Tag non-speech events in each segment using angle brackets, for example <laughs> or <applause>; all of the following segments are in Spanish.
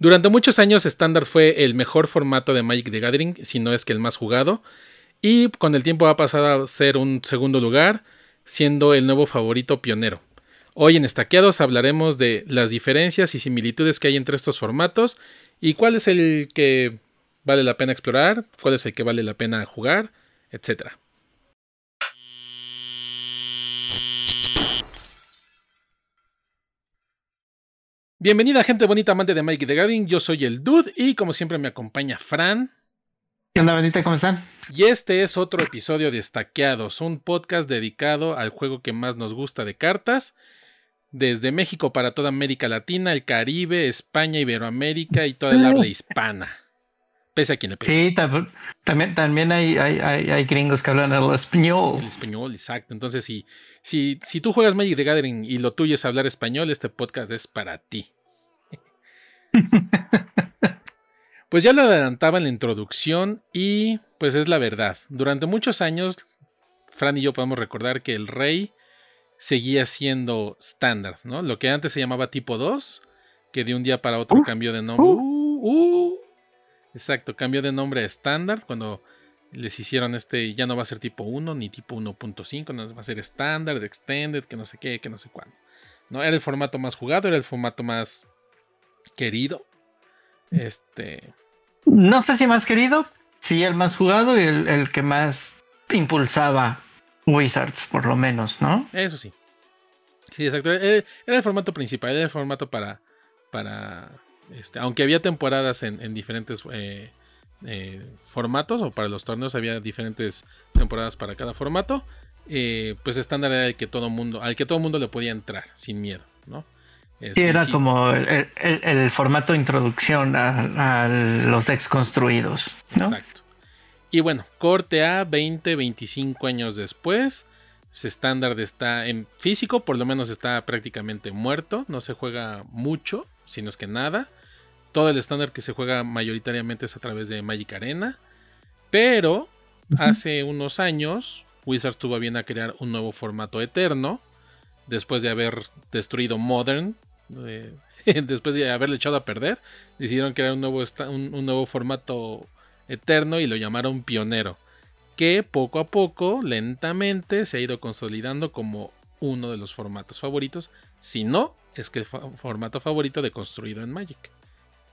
Durante muchos años Standard fue el mejor formato de Magic the Gathering, si no es que el más jugado, y con el tiempo ha pasado a ser un segundo lugar, siendo el nuevo favorito pionero. Hoy en Estaqueados hablaremos de las diferencias y similitudes que hay entre estos formatos y cuál es el que vale la pena explorar, cuál es el que vale la pena jugar, etc. Bienvenida gente bonita amante de Mike the Gathering, yo soy el Dude y como siempre me acompaña Fran. ¿Qué onda, bandita? ¿Cómo están? Y este es otro episodio de Estaqueados, un podcast dedicado al juego que más nos gusta de cartas, desde México para toda América Latina, el Caribe, España, Iberoamérica y toda el habla hispana. Pese a quien le pese. Sí, también, también hay, hay, hay, gringos que hablan el español. El español, exacto. Entonces, si, si, si tú juegas Magic the Gathering y lo tuyo es hablar español, este podcast es para ti. <laughs> pues ya lo adelantaba en la introducción y pues es la verdad. Durante muchos años, Fran y yo podemos recordar que el rey seguía siendo estándar, ¿no? Lo que antes se llamaba tipo 2, que de un día para otro uh. cambió de nombre. Uh, uh. Exacto, cambió de nombre a estándar cuando les hicieron este, ya no va a ser tipo 1 ni tipo 1.5, no va a ser estándar, extended, que no sé qué, que no sé cuándo. ¿no? Era el formato más jugado, era el formato más querido. Este. No sé si más querido, sí, el más jugado y el, que más impulsaba Wizards, por lo menos, ¿no? Eso sí. Sí, exacto. Era, el formato principal, era el formato para. para este, aunque había temporadas en, diferentes eh, eh, formatos, o para los torneos había diferentes temporadas para cada formato. Eh, pues estándar era el que todo mundo, al que todo mundo le podía entrar sin miedo, ¿no? sí, era como el, formato de introducción a, los decks construidos. Exacto. Y bueno, corte a 20, 25 años después. Estándar está en físico, por lo menos está prácticamente muerto. No se juega mucho, sino es que nada. Todo el estándar que se juega mayoritariamente es a través de Magic Arena. Pero hace unos años, Wizards tuvo bien a crear un nuevo formato eterno. Después de haber destruido Modern, <laughs> después de haberle echado a perder, decidieron crear un nuevo, un, nuevo formato eterno y lo llamaron pionero, que poco a poco, lentamente, se ha ido consolidando como uno de los formatos favoritos, si no, es que el formato favorito de construido en Magic.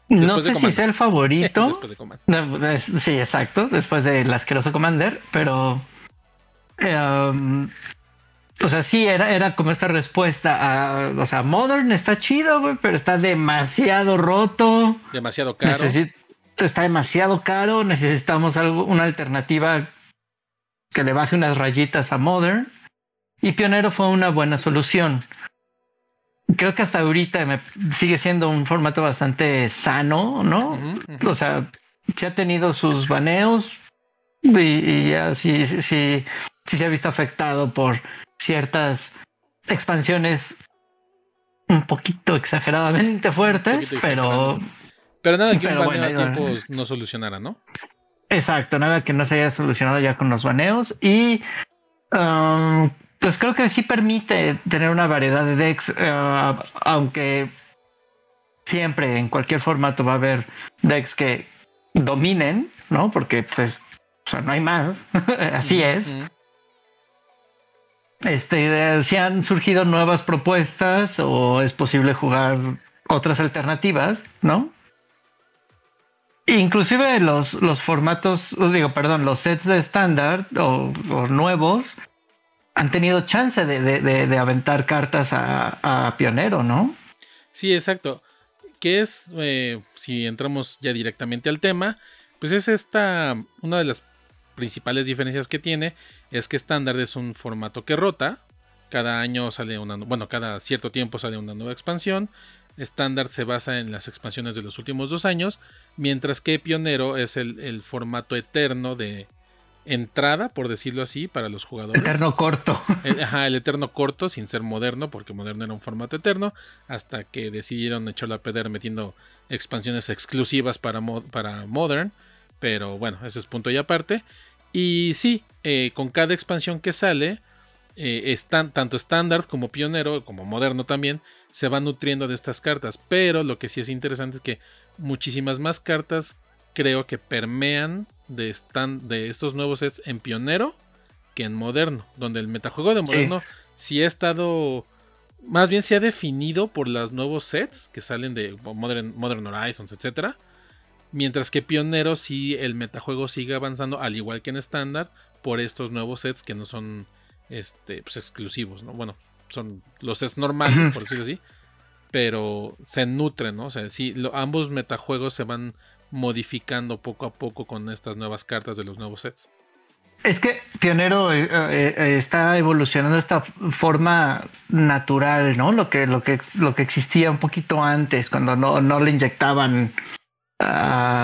No sé si sea el favorito. <laughs> Pues, sí, exacto. Después del asqueroso Commander. Pero um, o sea, sí, era, era como esta respuesta a. O sea, Modern está chido, güey, pero está demasiado roto. Demasiado caro. está demasiado caro. Necesitamos algo, una alternativa que le baje unas rayitas a Modern. Y Pionero fue una buena solución. Creo que hasta ahorita me sigue siendo un formato bastante sano, ¿no? O sea, sí ha tenido sus baneos y, y ya sí, sí, sí, sí se ha visto afectado por ciertas expansiones un poquito exageradamente fuertes, pero... Pero nada que un baneo a tiempos no solucionara, ¿no? Exacto, nada que no se haya solucionado ya con los baneos y... Um, pues creo que sí permite tener una variedad de decks, uh, aunque siempre en cualquier formato va a haber decks que dominen, ¿no? Porque pues no hay más, <laughs> así es. Este, si han surgido nuevas propuestas o es posible jugar otras alternativas, ¿no? Inclusive los, los formatos, digo, perdón, los sets de estándar o, nuevos han tenido chance de, aventar cartas a, pionero, ¿no? Sí, exacto. Que es, eh, si entramos ya directamente al tema, pues es esta, una de las principales diferencias que tiene es que estándar es un formato que rota. Cada año sale una, bueno, cada cierto tiempo sale una nueva expansión. Estándar se basa en las expansiones de los últimos dos años, mientras que Pionero es el, formato eterno de entrada, por decirlo así, para los jugadores. Eterno corto. <laughs> El, ajá, el eterno corto, sin ser moderno, porque moderno era un formato eterno, hasta que decidieron echarlo a perder metiendo expansiones exclusivas para, para Modern. Pero bueno, ese es punto y aparte. Y sí, eh, con cada expansión que sale, eh, tanto estándar como pionero, como moderno también, se van nutriendo de estas cartas. Pero lo que sí es interesante es que muchísimas más cartas creo que permean de, de estos nuevos sets en pionero que en moderno, donde el metajuego de moderno sí, ha estado, más bien se ha definido por los nuevos sets que salen de Modern, Modern Horizons, etc. Mientras que pionero sí el metajuego sigue avanzando al igual que en estándar por estos nuevos sets que no son este, pues, exclusivos, ¿no? Bueno, son los sets normales, <clears throat> por decirlo así, pero se nutren, ¿no? O sea, sí, ambos metajuegos se van modificando poco a poco con estas nuevas cartas de los nuevos sets. Es que Pionero eh, eh, está evolucionando esta forma natural, ¿no? Lo que, lo que, lo que existía un poquito antes, cuando no, no le inyectaban a,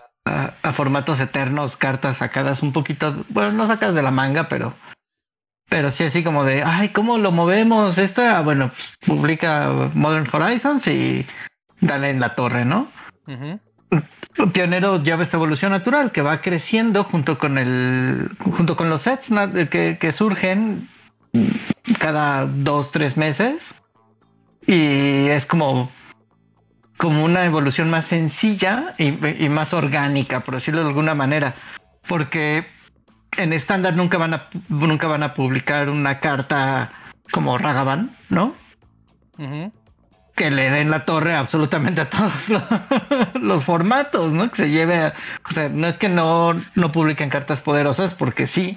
formatos eternos cartas sacadas un poquito, bueno, no sacadas de la manga, pero, pero sí así como de, ay, ¿cómo lo movemos? Esto, ah, bueno, pues, publica Modern Horizons y dale en la torre, ¿no? Pionero lleva esta evolución natural que va creciendo junto con el junto con los sets que, surgen cada dos, tres meses. Y es como, como una evolución más sencilla y, más orgánica, por decirlo de alguna manera. Porque en estándar nunca van a nunca van a publicar una carta como Ragavan, ¿no? Que le den la torre absolutamente a <laughs> todos los, formatos, ¿no? Que se lleve, o sea, no es que no, no publiquen cartas poderosas, porque sí,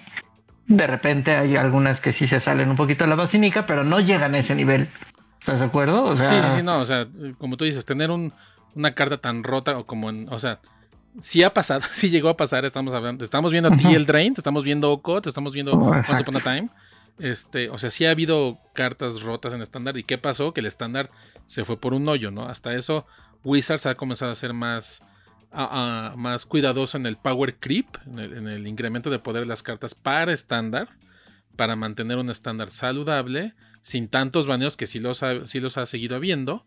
de repente hay algunas que sí se salen un poquito de la basínica, pero no llegan a ese nivel. ¿Estás de acuerdo? O sea, sí, sí, no, o sea, como tú dices, tener un, una carta tan rota o como en, o sea, sí ha pasado, <laughs> sí llegó a pasar, estamos hablando, estamos viendo a ti el Drain, estamos viendo Okot, estamos viendo oh, Once Upon a Time. Este, o sea, sí ha habido cartas rotas en estándar. ¿Y qué pasó? Que el estándar se fue por un hoyo, ¿no? Hasta eso, Wizards ha comenzado a ser más, más cuidadoso en el power creep, en el, incremento de poder de las cartas para estándar, para mantener un estándar saludable, sin tantos baneos que sí los ha, sí los ha seguido habiendo.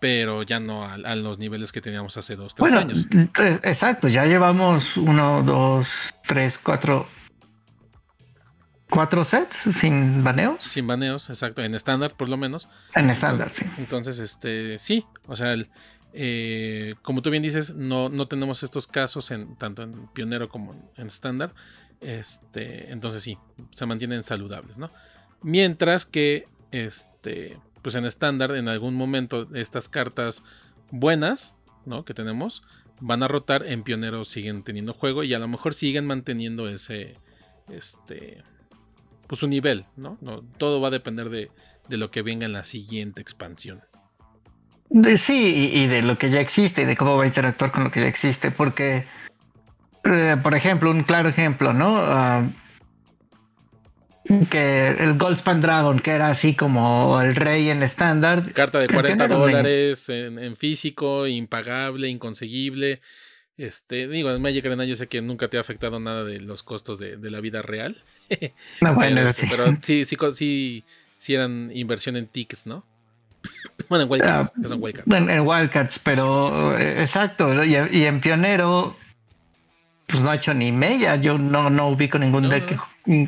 Pero ya no a, los niveles que teníamos hace dos, tres años. Exacto, ya llevamos uno, dos, tres, cuatro, cuatro sets sin baneos. Sin baneos, exacto, en estándar por lo menos. En estándar, sí. Entonces, este, sí, o sea, eh, como tú bien dices, no, no tenemos estos casos en tanto en pionero como en estándar. Este, entonces sí, se mantienen saludables, ¿no? Mientras que, este, pues en estándar, en algún momento estas cartas buenas, ¿no? Que tenemos, van a rotar, en pionero siguen teniendo juego y a lo mejor siguen manteniendo ese, este, pues, su nivel, ¿no? ¿no? Todo va a depender de, lo que venga en la siguiente expansión. Sí, y, de lo que ya existe y de cómo va a interactuar con lo que ya existe, porque, eh, por ejemplo, un claro ejemplo, ¿no? Ah, que el Goldspan Dragon, que era así como el rey en estándar. Carta de 40 dólares en, físico, impagable, inconseguible. Este, digo, en Magic Arena yo sé que nunca te ha afectado nada de los costos de, la vida real. No, bueno, pero, sí. pero sí, sí, sí, eran inversión en tickets, ¿no? <coughs> bueno, en Wildcards, ah, son Wildcards. En, Wildcards, pero eh, exacto. Y, en Pionero, pues no ha hecho ni media. Yo no, no ubico ningún deck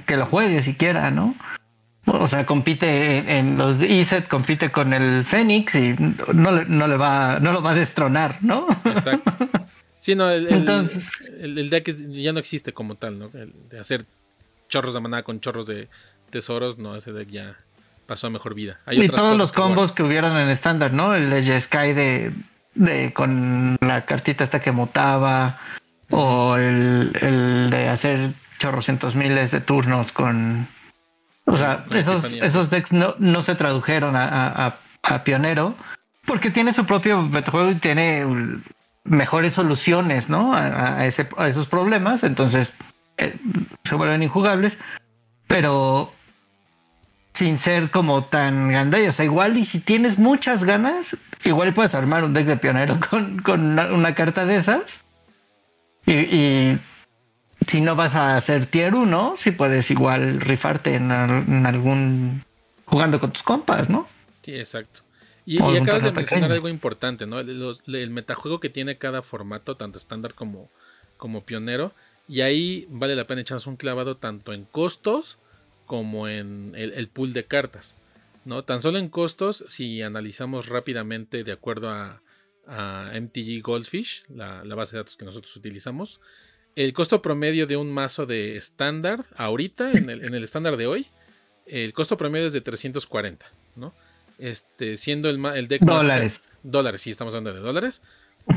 Que, lo juegue siquiera, ¿no? O sea, compite en, los ESET, compite con el Fénix y no, no le va, no lo va a destronar, ¿no? Exacto. Sí, no, el, Entonces, el, deck ya no existe como tal, ¿no? de hacer chorros de maná con chorros de tesoros, no, ese deck ya pasó a mejor vida. Hay y todos los combos que, hubieran en estándar, ¿no? El de Sky de, de con la cartita esta que mutaba, o el, de hacer chorrocientos miles de turnos con. O sea, esos, esos decks no, no se tradujeron a, a, Pionero porque tiene su propio metajuego y tiene mejores soluciones, ¿no? A, ese, a esos problemas. Entonces eh, se vuelven injugables, pero sin ser como tan grande. O sea, igual y si tienes muchas ganas, igual puedes armar un deck de pionero <laughs> con, con una, carta de esas. Y, si no vas a hacer tier 1, si puedes igual rifarte en, en, algún jugando con tus compas, ¿no? Sí, exacto. Y, acabas de mencionar algo importante, ¿no? El, metajuego que tiene cada formato, tanto estándar como, como pionero. Y ahí vale la pena echarnos un clavado tanto en costos como en el, pool de cartas. ¿no? Tan solo en costos, si analizamos rápidamente de acuerdo a, a MTG Goldfish, la, base de datos que nosotros utilizamos. El costo promedio de un mazo de estándar, ahorita, en el estándar de hoy, el costo promedio es de 340, ¿no? Este, siendo el, el deck dólares. dólares, sí, estamos hablando de dólares.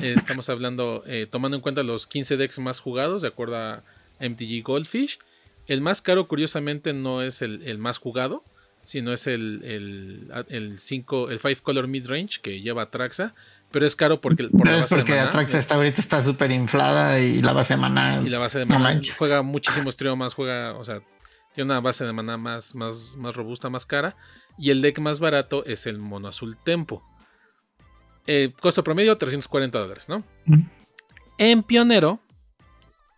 Eh, estamos hablando, eh, tomando en cuenta los 15 decks más jugados, de acuerdo a MTG Goldfish. El más caro, curiosamente, no es el, más jugado, sino es el, el, el 5 el color midrange que lleva Traxa. Pero es caro porque, por la base porque Atraxa está ahorita está súper inflada y la base de maná. Y la base de maná juega muchísimo trío más, juega, o sea, tiene una base de maná más, más, más robusta, más cara. Y el deck más barato es el mono azul Tempo. Eh, costo promedio 340 dólares, ¿no? En Pionero,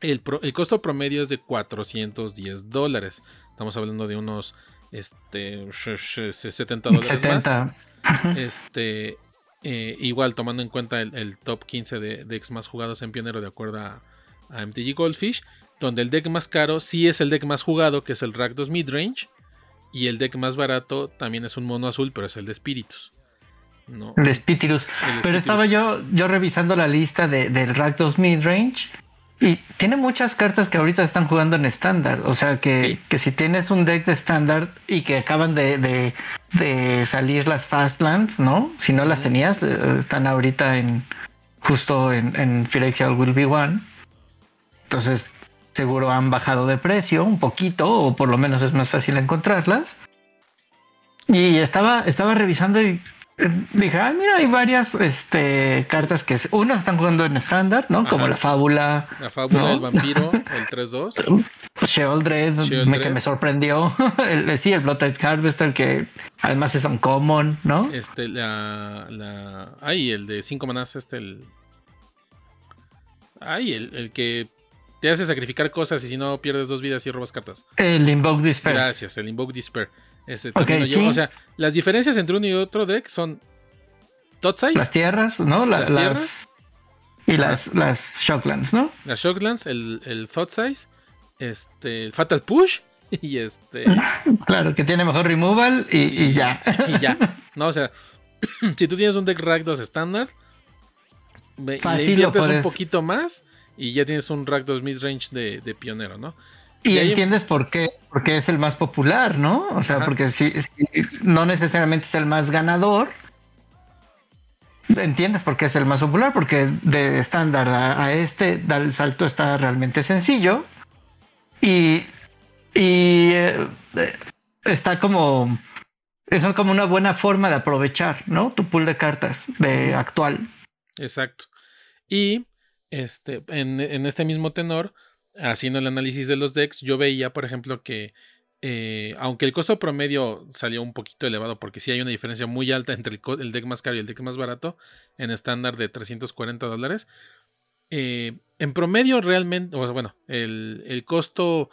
el, costo promedio es de 410 dólares. Estamos hablando de unos este, 70 dólares 70. Este, eh, igual tomando en cuenta el, top 15 de decks más jugados en Pionero de acuerdo a, a, MTG Goldfish, donde el deck más caro sí es el deck más jugado, que es el Rakdos Midrange, y el deck más barato también es un mono azul, pero es el de espíritus. No. El Spiritus. Pero estaba yo, yo revisando la lista de, del Rakdos Midrange y tiene muchas cartas que ahorita están jugando en estándar. O sea que, que, si tienes un deck de estándar y que acaban de, de, salir las Fastlands, ¿no? Si no las tenías, eh, están ahorita en justo en, en Phyrexial Will Be One. Entonces seguro han bajado de precio un poquito, o por lo menos es más fácil encontrarlas. Y estaba, estaba revisando y dije, ah, mira, hay varias este, cartas que unos están jugando en estándar, ¿no? Como la fábula. La fábula, <laughs> el vampiro, el 3-2. Sheoldred, me, que me sorprendió. <laughs> el, sí, el Bloodtide Harvester, que además es un common, ¿no? Este, la. la ay, el de 5 manás, este, el. Ay, el, el que te hace sacrificar cosas y si no pierdes dos vidas y robas cartas. El Invoke Despair. Gracias, el Invoke Despair. Ese O sea, las diferencias entre uno y otro deck son tot size. Las tierras, ¿no? las, y las, las Shocklands, ¿no? Las Shocklands, el, el Thought Size, este, el Fatal Push <laughs> y este. <laughs> Claro, que tiene mejor removal y, ya. Y ya. <laughs> No, o sea, <clears throat> si tú tienes un deck Rakdos estándar, Fácil le un poquito más y ya tienes un Rakdos midrange de, de pionero, ¿no? Y, entiendes por qué, porque es el más popular, ¿no? O sea, porque si, no necesariamente es el más ganador. Entiendes por qué es el más popular, porque de estándar a, este dar el salto está realmente sencillo. Y, y eh, está como. Es como una buena forma de aprovechar, ¿no? Tu pool de cartas de actual. Exacto. Y este, en, este mismo tenor, haciendo el análisis de los decks, yo veía, por ejemplo, que eh, aunque el costo promedio salió un poquito elevado, porque sí hay una diferencia muy alta entre el, deck más caro y el deck más barato, en estándar de 340 dólares, eh, en promedio realmente, bueno, el, costo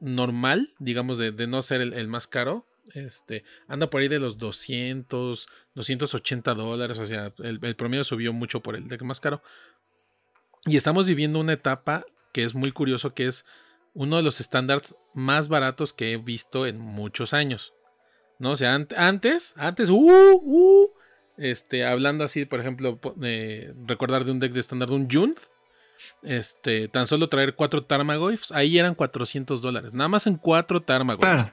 normal, digamos, de, no ser el, más caro, este, anda por ahí de los 200, 280 dólares, o sea, el, el promedio subió mucho por el deck más caro, y estamos viviendo una etapa que es muy curioso, que es uno de los estándares más baratos que he visto en muchos años. ¿No? O sea, antes, antes, uh, uh, este, hablando así, por ejemplo, recordar de un deck de estándar un Junth, este, tan solo traer cuatro Tarmogoyfs, ahí eran 400 dólares, nada más en cuatro Tarmogoyfs.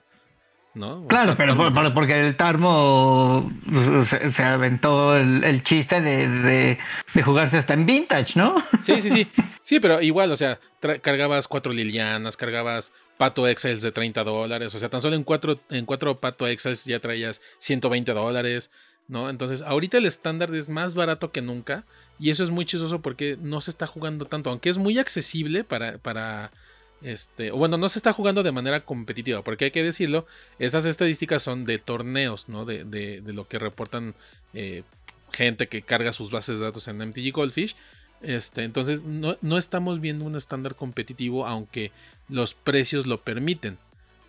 Pero porque el Tarmo se, aventó el, chiste de, jugarse hasta en vintage, ¿no? Sí, sí, sí. <laughs> Sí, pero igual, o sea, cargabas cuatro Lilianas, cargabas Pato Excels de 30 dólares, o sea, tan solo en cuatro, en cuatro Pato Excels ya traías 120 dólares, ¿no? Entonces, ahorita el estándar es más barato que nunca y eso es muy chistoso porque no se está jugando tanto, aunque es muy accesible para, para este, bueno, no se está jugando de manera competitiva, porque hay que decirlo, esas estadísticas son de torneos, ¿no? De, de, lo que reportan eh, gente que carga sus bases de datos en MTG Goldfish. Este, entonces, no, estamos viendo un estándar competitivo, aunque los precios lo permiten,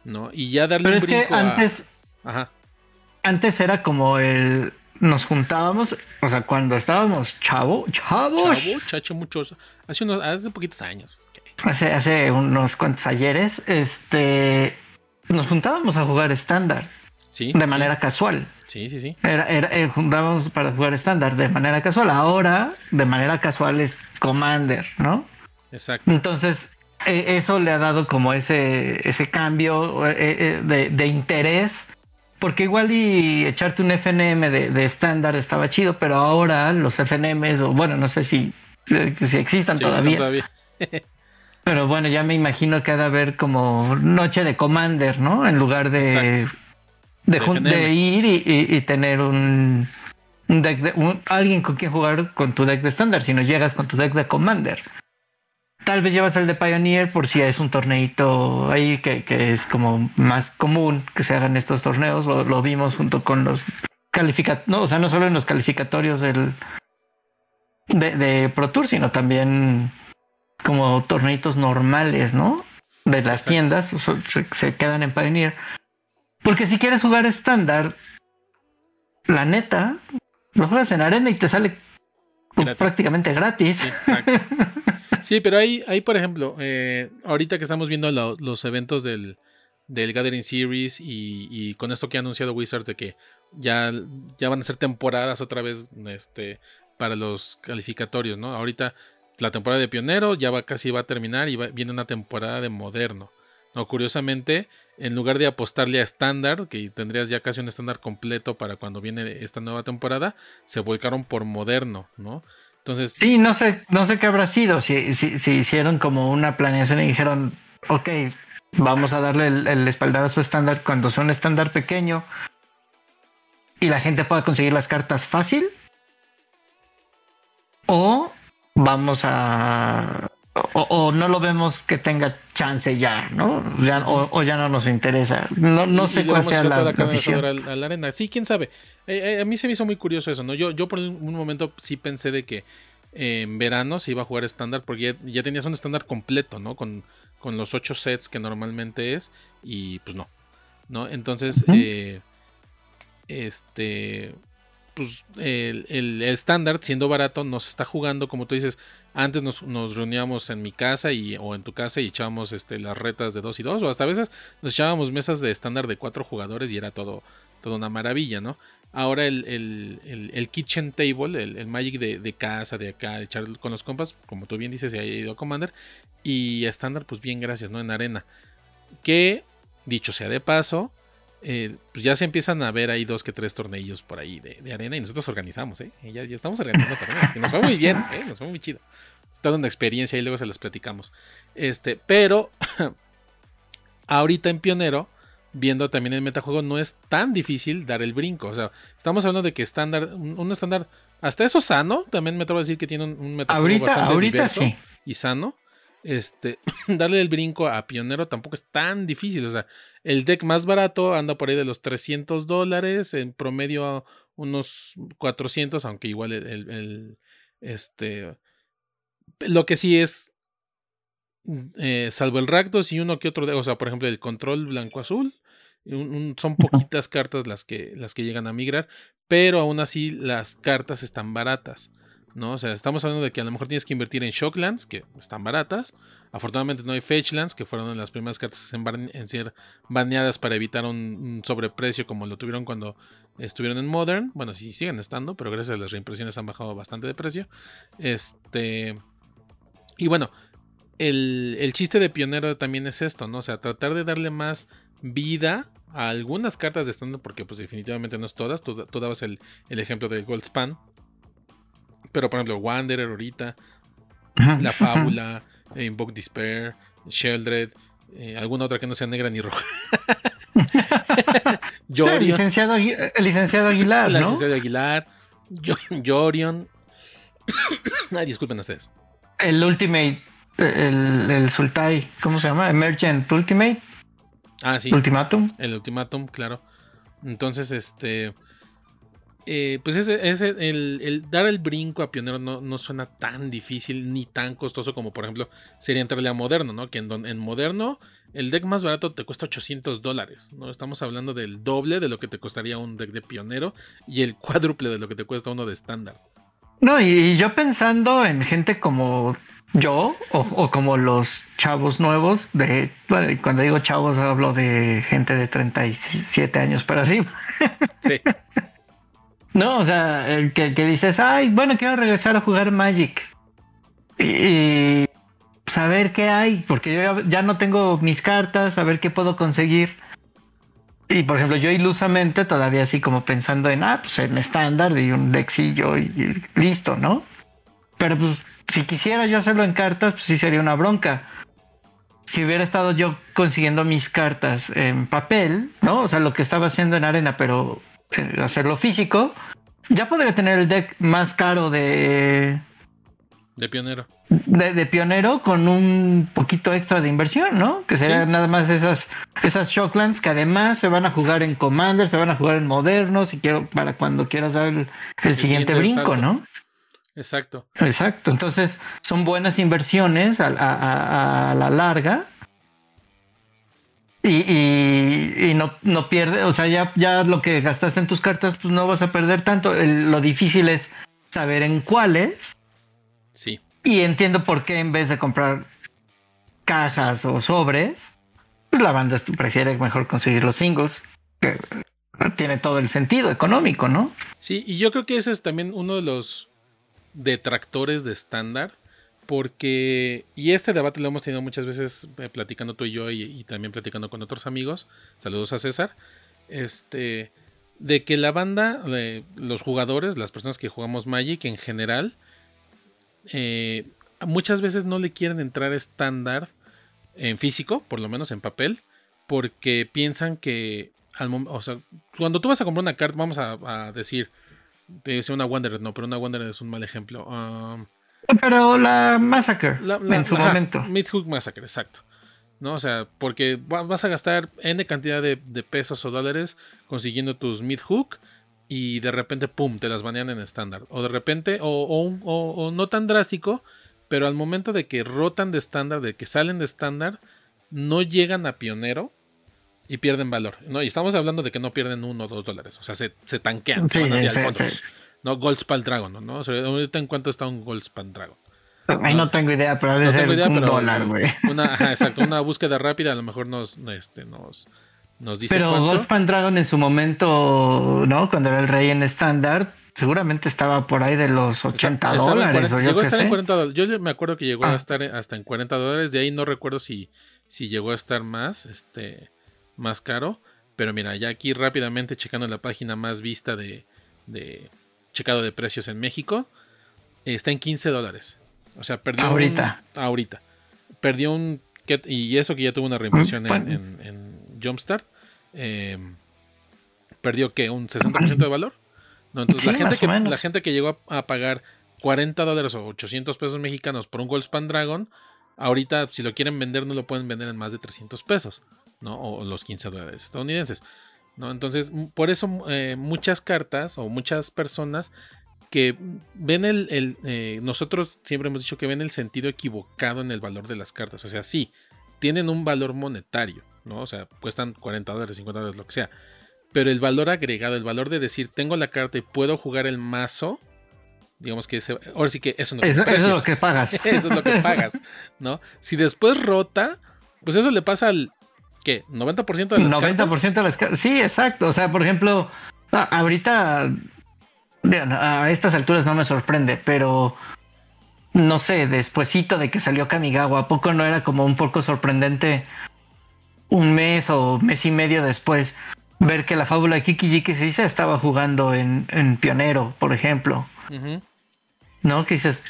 ¿no? Y ya darle Pero es que antes. Ajá. Antes era como el. Nos juntábamos, o sea, cuando estábamos chavo, chavos. Chavo, chacho, muchos. Hace unos, hace poquitos años hace, hace unos cuantos ayeres, este, nos juntábamos a jugar estándar. Sí. De manera casual. Sí, sí, sí. Era, era, eh, juntábamos para jugar estándar de manera casual. Ahora, de manera casual es Commander, ¿no? Exacto. Entonces, eh, eso le ha dado como ese, ese cambio eh, de, de, interés. Porque igual y echarte un FNM de estándar estaba chido, pero ahora los FNMs, o bueno, no sé si, si existan sí, todavía. todavía. <laughs> pero bueno, ya me imagino que ha de haber como noche de Commander, ¿no? En lugar de, de, de, ir y, y, y tener un, un deck de un, alguien con quien jugar con tu deck de estándar, si no llegas con tu deck de Commander. Tal vez llevas el de Pioneer por si es un torneito ahí que, que es como más común que se hagan estos torneos. Lo, lo vimos junto con los calificatorios, no, o sea, no solo en los calificatorios del de, de, Pro Tour, sino también como torneitos normales, ¿no? De las tiendas se, se quedan en Pioneer. Porque si quieres jugar estándar, la neta, lo juegas en arena y te sale gratis. prácticamente gratis. Sí, <laughs> sí, pero hay, hay por ejemplo, eh, ahorita que estamos viendo lo, los eventos del, del Gathering Series y, y, con esto que ha anunciado Wizards de que ya, ya van a ser temporadas otra vez este, para los calificatorios, ¿no? Ahorita la temporada de pionero ya va casi va a terminar y va, viene una temporada de moderno. No, curiosamente, en lugar de apostarle a estándar, que tendrías ya casi un estándar completo para cuando viene esta nueva temporada, se volcaron por moderno, ¿no? Entonces. Sí, no sé, no sé qué habrá sido. Si, si, hicieron como una planeación y dijeron, ok, vamos a darle el, el espaldarazo estándar cuando sea un estándar pequeño y la gente pueda conseguir las cartas fácil. O vamos a o, o, no lo vemos que tenga chance ya, ¿no? Ya, o, o, ya no nos interesa. No, no sé cuál sea la, la visión. A la arena. Sí, quién sabe. Eh, eh, a mí se me hizo muy curioso eso, ¿no? Yo, yo por un momento sí pensé de que eh, en verano se iba a jugar estándar porque ya, ya, tenías un estándar completo, ¿no? Con, con, los ocho sets que normalmente es y pues no, ¿no? Entonces, uh -huh. este pues el estándar siendo barato nos está jugando como tú dices antes nos, nos, reuníamos en mi casa y, o en tu casa y echábamos este, las retas de dos y dos, o hasta a veces nos echábamos mesas de estándar de cuatro jugadores y era todo, todo una maravilla, ¿no? Ahora el, el, el, kitchen table, el, Magic de, de, casa, de acá, echar con los compas, como tú bien dices, se ha ido a Commander, y estándar, pues bien, gracias, ¿no? En arena. Que, dicho sea de paso, eh, pues ya se empiezan a ver ahí dos que tres tornillos por ahí de, de arena y nosotros organizamos, ¿eh? Ya, ya estamos organizando torneos, que nos fue muy bien, ¿eh? Nos fue muy chido. Toda una experiencia y luego se las platicamos. Este, pero <clears throat> ahorita en Pionero, viendo también el metajuego, no es tan difícil dar el brinco. O sea, estamos hablando de que estándar, un estándar, hasta eso sano, también me atrevo a decir que tiene un, un metajuego ahorita, bastante ahorita sí. y sano este, <laughs> darle el brinco a Pionero tampoco es tan difícil. O sea, el deck más barato anda por ahí de los 300 dólares, en promedio unos 400, aunque igual el, el, el este, lo que sí es, eh, salvo el Rakdos y uno que otro, o sea, por ejemplo, el control blanco-azul. Un, un, son poquitas cartas las que, las que llegan a migrar, pero aún así las cartas están baratas. ¿No? O sea, estamos hablando de que a lo mejor tienes que invertir en Shocklands, que están baratas. Afortunadamente no hay Fetchlands, que fueron las primeras cartas en, en ser baneadas para evitar un, sobreprecio como lo tuvieron cuando estuvieron en Modern. Bueno, sí siguen estando, pero gracias a las reimpresiones han bajado bastante de precio. Este. Y bueno, el, el chiste de Pionero también es esto, ¿no? O sea, tratar de darle más vida a algunas cartas de estándar, porque pues definitivamente no es todas. Tú, tú dabas el, el ejemplo de Goldspan, pero por ejemplo, Wanderer ahorita, La Fábula, eh, Invoke Despair, Sheldred, eh, alguna otra que no sea negra ni roja. <laughs> Jorion, el, licenciado, el licenciado Aguilar, el ¿no? licenciado Aguilar, Jorion. <coughs> Ay, disculpen ustedes. El Ultimate, el, el Sultai, ¿cómo se llama? Emergent Ultimate. Ah, sí. Ultimatum. El Ultimatum, claro. Entonces, este eh, pues ese, ese el, el, dar el brinco a pionero no, no, suena tan difícil ni tan costoso como por ejemplo sería entrarle a moderno, ¿no? Que en, en moderno el deck más barato te cuesta 800 dólares, ¿no? Estamos hablando del doble de lo que te costaría un deck de pionero y el cuádruple de lo que te cuesta uno de estándar. No, y yo pensando en gente como yo o, como los chavos nuevos de, bueno, cuando digo chavos hablo de gente de 37 años para arriba. Sí. <laughs> no, o sea, que, que, dices, ay, bueno, quiero regresar a jugar Magic. Y, saber qué hay, porque yo ya, no tengo mis cartas, a ver qué puedo conseguir. Y por ejemplo, yo ilusamente todavía así como pensando en, ah, pues en estándar y un dexillo y, y listo, ¿no? Pero pues si quisiera yo hacerlo en cartas, pues sí sería una bronca. Si hubiera estado yo consiguiendo mis cartas en papel, ¿no? O sea, lo que estaba haciendo en arena, pero hacerlo físico, ya podría tener el deck más caro de... De pionero. De, pionero con un poquito extra de inversión, ¿no? Que serían nada más esas, esas Shocklands que además se van a jugar en Commander, se van a jugar en Modernos y quiero para cuando quieras dar el, siguiente brinco, ¿no? Exacto. Exacto. Entonces, son buenas inversiones a, la larga. Y, no, no pierde, o sea, ya, ya lo que gastaste en tus cartas, pues no vas a perder tanto. lo difícil es saber en cuáles. Sí. Y entiendo por qué en vez de comprar cajas o sobres, pues la banda prefiere mejor conseguir los singles. Que tiene todo el sentido económico, ¿no? Sí, y yo creo que ese es también uno de los detractores de estándar. Porque, y este debate lo hemos tenido muchas veces eh, platicando tú y yo y, también platicando con otros amigos. Saludos a César. Este, de que la banda, los jugadores, las personas que jugamos Magic en general, eh, muchas veces no le quieren entrar estándar en físico, por lo menos en papel, porque piensan que, al o sea, cuando tú vas a comprar una carta, vamos a decir, debe ser una Wanderer, no, pero una Wanderer es un mal ejemplo. Um, pero la Massacre, en su momento. Midhook Massacre, exacto. ¿no? O sea, porque vas a gastar N cantidad de, pesos o dólares consiguiendo tus Midhook y de repente, pum, te las banean en estándar. O de repente, o, o, no tan drástico, pero al momento de que rotan de estándar, de que salen de estándar, no llegan a pionero y pierden valor. ¿no? Y estamos hablando de que no pierden uno o dos dólares. O sea, se, se tanquean. se van hacia el fondo. ¿No? Goldspal Dragon, ¿no? O sea, ahorita en cuánto está un Goldspal Dragon. Ahí no, tengo idea, pero debe ser un dólar, güey. <laughs> Una, exacto, una búsqueda rápida a lo mejor nos, este, nos, nos dice. Pero Goldspan Dragon en su momento, ¿no? Cuando era el rey en estándar, seguramente estaba por ahí de los 80 dólares o yo qué sé. Yo me acuerdo que llegó a ah. estar hasta en 40 dólares. De ahí no recuerdo si, si llegó a estar más. Este más caro. Pero mira, ya aquí rápidamente checando la página más vista de, de checado de precios en México, está en 15 dólares. O sea, perdió. Ahorita. ahorita. Perdió un. Y eso que ya tuvo una reimpresión en, en, Jumpstart. Eh, perdió que un 60% de valor. No, entonces la, gente que, la gente que llegó a, pagar 40 dólares o 800 pesos mexicanos por un Goldspan Dragon, ahorita si lo quieren vender no lo pueden vender en más de 300 pesos. ¿no? O los 15 dólares estadounidenses. ¿No? Entonces, por eso eh, muchas cartas o muchas personas que ven el, eh, nosotros siempre hemos dicho que ven el sentido equivocado en el valor de las cartas. O sea, sí, tienen un valor monetario, ¿no? O sea, cuestan 40 dólares, 50 dólares, lo que sea. Pero el valor agregado, el valor de decir, tengo la carta y puedo jugar el mazo, digamos que ese, ahora sí que eso no eso, eso es lo que pagas. <laughs> eso es lo que pagas, ¿no? Si después rota, pues eso le pasa al ¿Qué? ¿90% de las 90% de las cartas. Sí, exacto. O sea, por ejemplo, ahorita, a estas alturas no me sorprende, pero no sé, despuesito de que salió Kamigawa, ¿a poco no era como un poco sorprendente un mes o mes y medio después ver que la fábula de Kiki se estaba jugando en, Pionero, por ejemplo? ¿No? Que dices,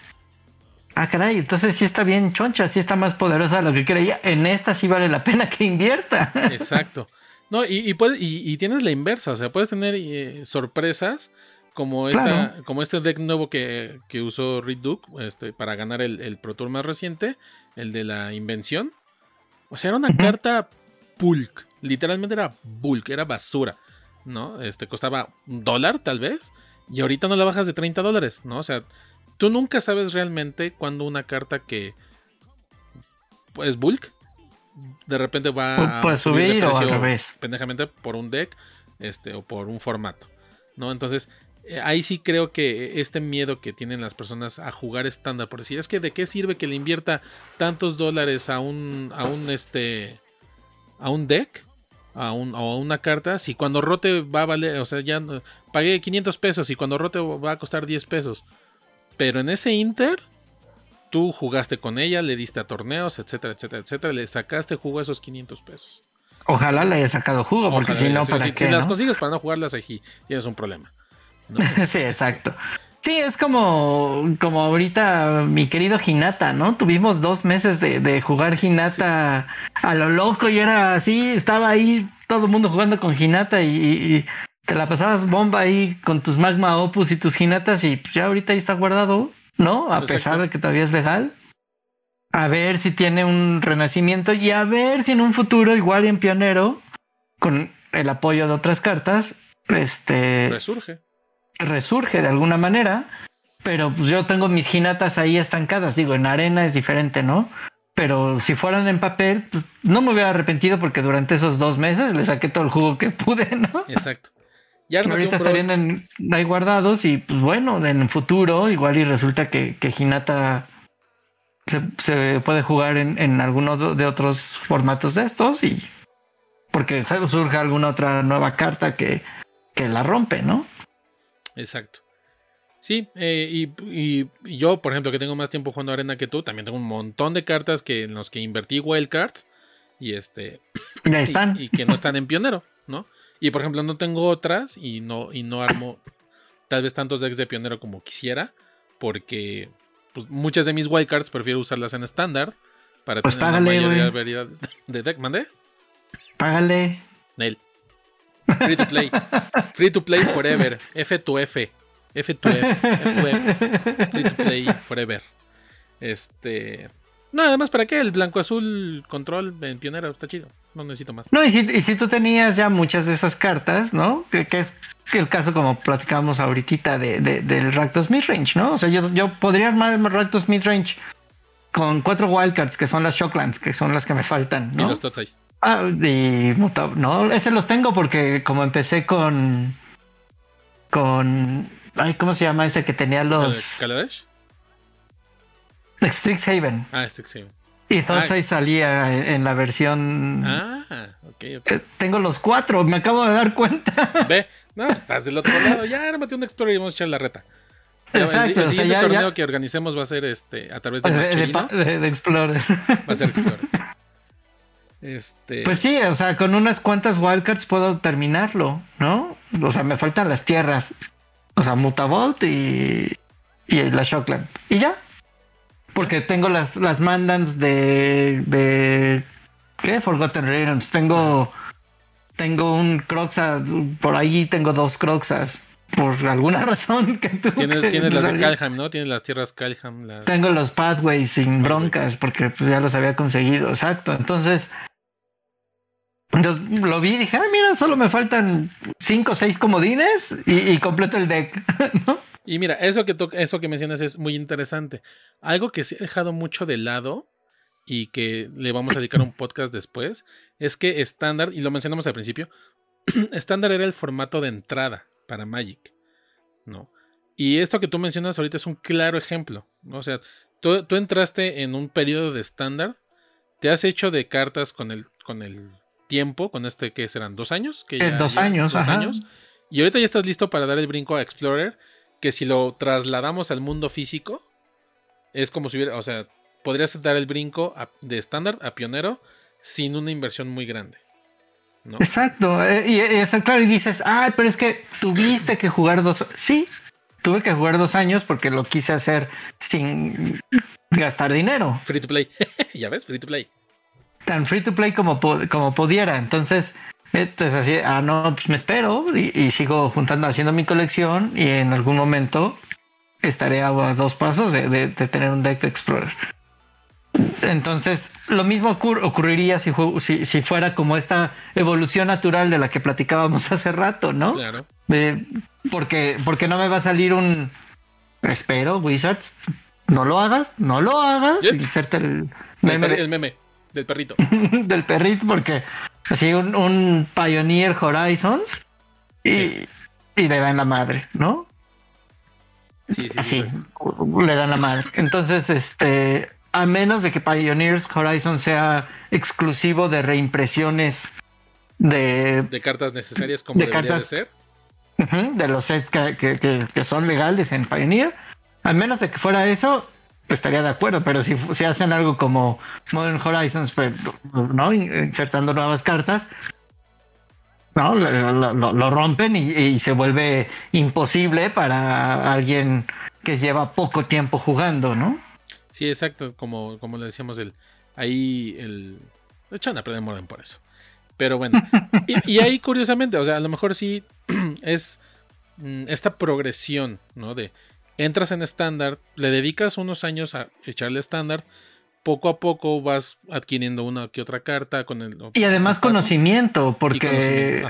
Ah, caray, entonces sí está bien choncha, sí está más poderosa de lo que creía. En esta sí vale la pena que invierta. Exacto. No, y, y, tienes la inversa, o sea, puedes tener eh, sorpresas como, esta, como este deck nuevo que, usó Reed Duke este, para ganar el, Pro Tour más reciente, el de la invención. O sea, era una carta bulk, literalmente era bulk, era basura, ¿no? Este costaba un dólar tal vez, y ahorita no la bajas de 30 dólares, ¿no? O sea, Tú nunca sabes realmente cuando una carta que es pues, bulk de repente va a subir o al revés. Pendejamente por un deck este, o por un formato. ¿no? Entonces, eh, ahí sí creo que este miedo que tienen las personas a jugar estándar, por decir, es que de qué sirve que le invierta tantos dólares a un, a un, este, a un deck, a, un, a una carta, si cuando rote va a valer, o sea, ya pagué 500 pesos y cuando rote va a costar 10 pesos. Pero en ese Inter, tú jugaste con ella, le diste a torneos, etcétera, etcétera, etcétera, le sacaste jugo a esos 500 pesos. Ojalá le haya sacado jugo, porque si no, ¿para qué? Si las consigues para no jugarlas aquí, tienes un problema. <laughs> sí, exacto. Sí, es como, como ahorita mi querido Hinata, ¿no? Tuvimos dos meses de, jugar Hinata a lo loco y era así, estaba ahí todo el mundo jugando con Hinata y, te la pasabas bomba ahí con tus Magma Opus y tus Hinatas y pues ya ahorita ahí está guardado, ¿no? A pesar de que todavía es legal. A ver si tiene un renacimiento y a ver si en un futuro, igual en Pionero, con el apoyo de otras cartas, este... Resurge resurge de alguna manera, pero pues yo tengo mis ginatas ahí estancadas. Digo, en arena es diferente, ¿no? Pero si fueran en papel, pues, no me hubiera arrepentido porque durante esos dos meses le saqué todo el jugo que pude, ¿no? Exacto. Ya ahorita estarían ahí guardados y pues bueno, en el futuro igual y resulta que, que Hinata se, puede jugar en, en alguno de otros formatos de estos y porque surge alguna otra nueva carta que, que la rompe, ¿no? Exacto. Sí, eh, y, yo, por ejemplo, que tengo más tiempo jugando arena que tú, también tengo un montón de cartas que, en los que invertí wildcards y este. están. Y, que no están en pionero, ¿no? Y por ejemplo, no tengo otras y no, y no armo <coughs> tal vez tantos decks de pionero como quisiera, porque pues, muchas de mis wildcards prefiero usarlas en estándar para pues tener págale, mayoría de, de deck. ¿Mandé? Págale. Nail. Free to play. Free to play forever. F to F. F to F. F, Free to play forever. Este. No, además, ¿para qué? El blanco azul control en pionero está chido. No necesito más. No, y si, tú tenías ya muchas de esas cartas, ¿no? Que, es el caso como platicábamos ahorita de, del Rakdos Midrange, ¿no? O sea, yo, yo podría armar el Rakdos Midrange con cuatro wildcards, que son las Shocklands, que son las que me faltan, ¿no? Y los Ah, y no, ese los tengo porque como empecé con con ay, ¿cómo se llama este que tenía los Kaladesh? Strixhaven. Ah, Strixhaven. Y Thoughtside ah. salía en, la versión. Ah, ok, ok. Eh, tengo los cuatro, me acabo de dar cuenta. <laughs> Ve, no, estás del otro lado. Ya, ármate un Explorer y vamos a echar la reta. Exacto, el, torneo que organicemos va a ser este a través de, de, de, de Explorer. <laughs> Va a ser Explorer. <laughs> Este... Pues sí, o sea, con unas cuantas wildcards puedo terminarlo, ¿no? O sea, me faltan las tierras. O sea, Mutavolt y, y la Shockland. Y ya. Porque tengo las, las mandans de, de. ¿Qué? Forgotten Realms. Tengo. Tengo un Croxa. Por ahí tengo dos Croxas. Por alguna <laughs> razón que tú. Tienes, las de Calham, ¿no? Tienes las tierras Calham. Tengo los Pathways sin broncas. Porque pues, ya los había conseguido. Exacto. Entonces entonces lo vi y dije, ah, mira, solo me faltan cinco o seis comodines y, completo el deck. <laughs> Y mira, eso que, eso que mencionas es muy interesante. Algo que se ha dejado mucho de lado y que le vamos a dedicar un podcast después es que estándar, y lo mencionamos al principio, <clears throat> estándar era el formato de entrada para Magic. ¿no? Y esto que tú mencionas ahorita es un claro ejemplo. ¿no? O sea, tú, tú entraste en un periodo de estándar, te has hecho de cartas con el, con el tiempo, con este que serán dos años. Que dos años, dos años. Y ahorita ya estás listo para dar el brinco a Explorer, que si lo trasladamos al mundo físico, es como si hubiera, o sea, podrías dar el brinco de estándar a pionero sin una inversión muy grande. Exacto, eh, y eso claro, y dices, ay, pero es que tuviste que jugar dos, sí, tuve que jugar dos años porque lo quise hacer sin gastar dinero. Free to play, <laughs> ya ves, free to play tan free to play como, como pudiera. Entonces, entonces así, ah, no, pues me espero y, sigo juntando, haciendo mi colección y en algún momento estaré a, dos pasos de, tener un deck de Explorer. Entonces, lo mismo ocurriría si, si, fuera como esta evolución natural de la que platicábamos <laughs> hace rato, ¿no? Claro. porque, porque no me va a salir un espero, Wizards. No lo hagas, no lo hagas. Inserte el El meme. Del perrito. <laughs> del perrito, porque así un, un Pioneer Horizons y, y le da en la madre, ¿no? Sí, sí, sí, le dan la madre. Entonces, este, a menos de que Pioneers Horizon sea exclusivo de reimpresiones de, de cartas necesarias como de debería de ser. de los sets que, son legales en Pioneer. A menos de que fuera eso, estaría de acuerdo, pero si, si hacen algo como Modern Horizons, pues, ¿no? insertando nuevas cartas, no, lo, rompen y, se vuelve imposible para alguien que lleva poco tiempo jugando, ¿no? Sí, exacto, como, como le decíamos, el, ahí el... Echan a perder Modern por eso. Pero bueno, <laughs> y, ahí curiosamente, o sea, a lo mejor sí <clears throat> es mm, esta progresión, ¿no? De entras en estándar, le dedicas unos años a echarle estándar, poco a poco vas adquiriendo una que otra carta con el... Y además conocimiento, porque...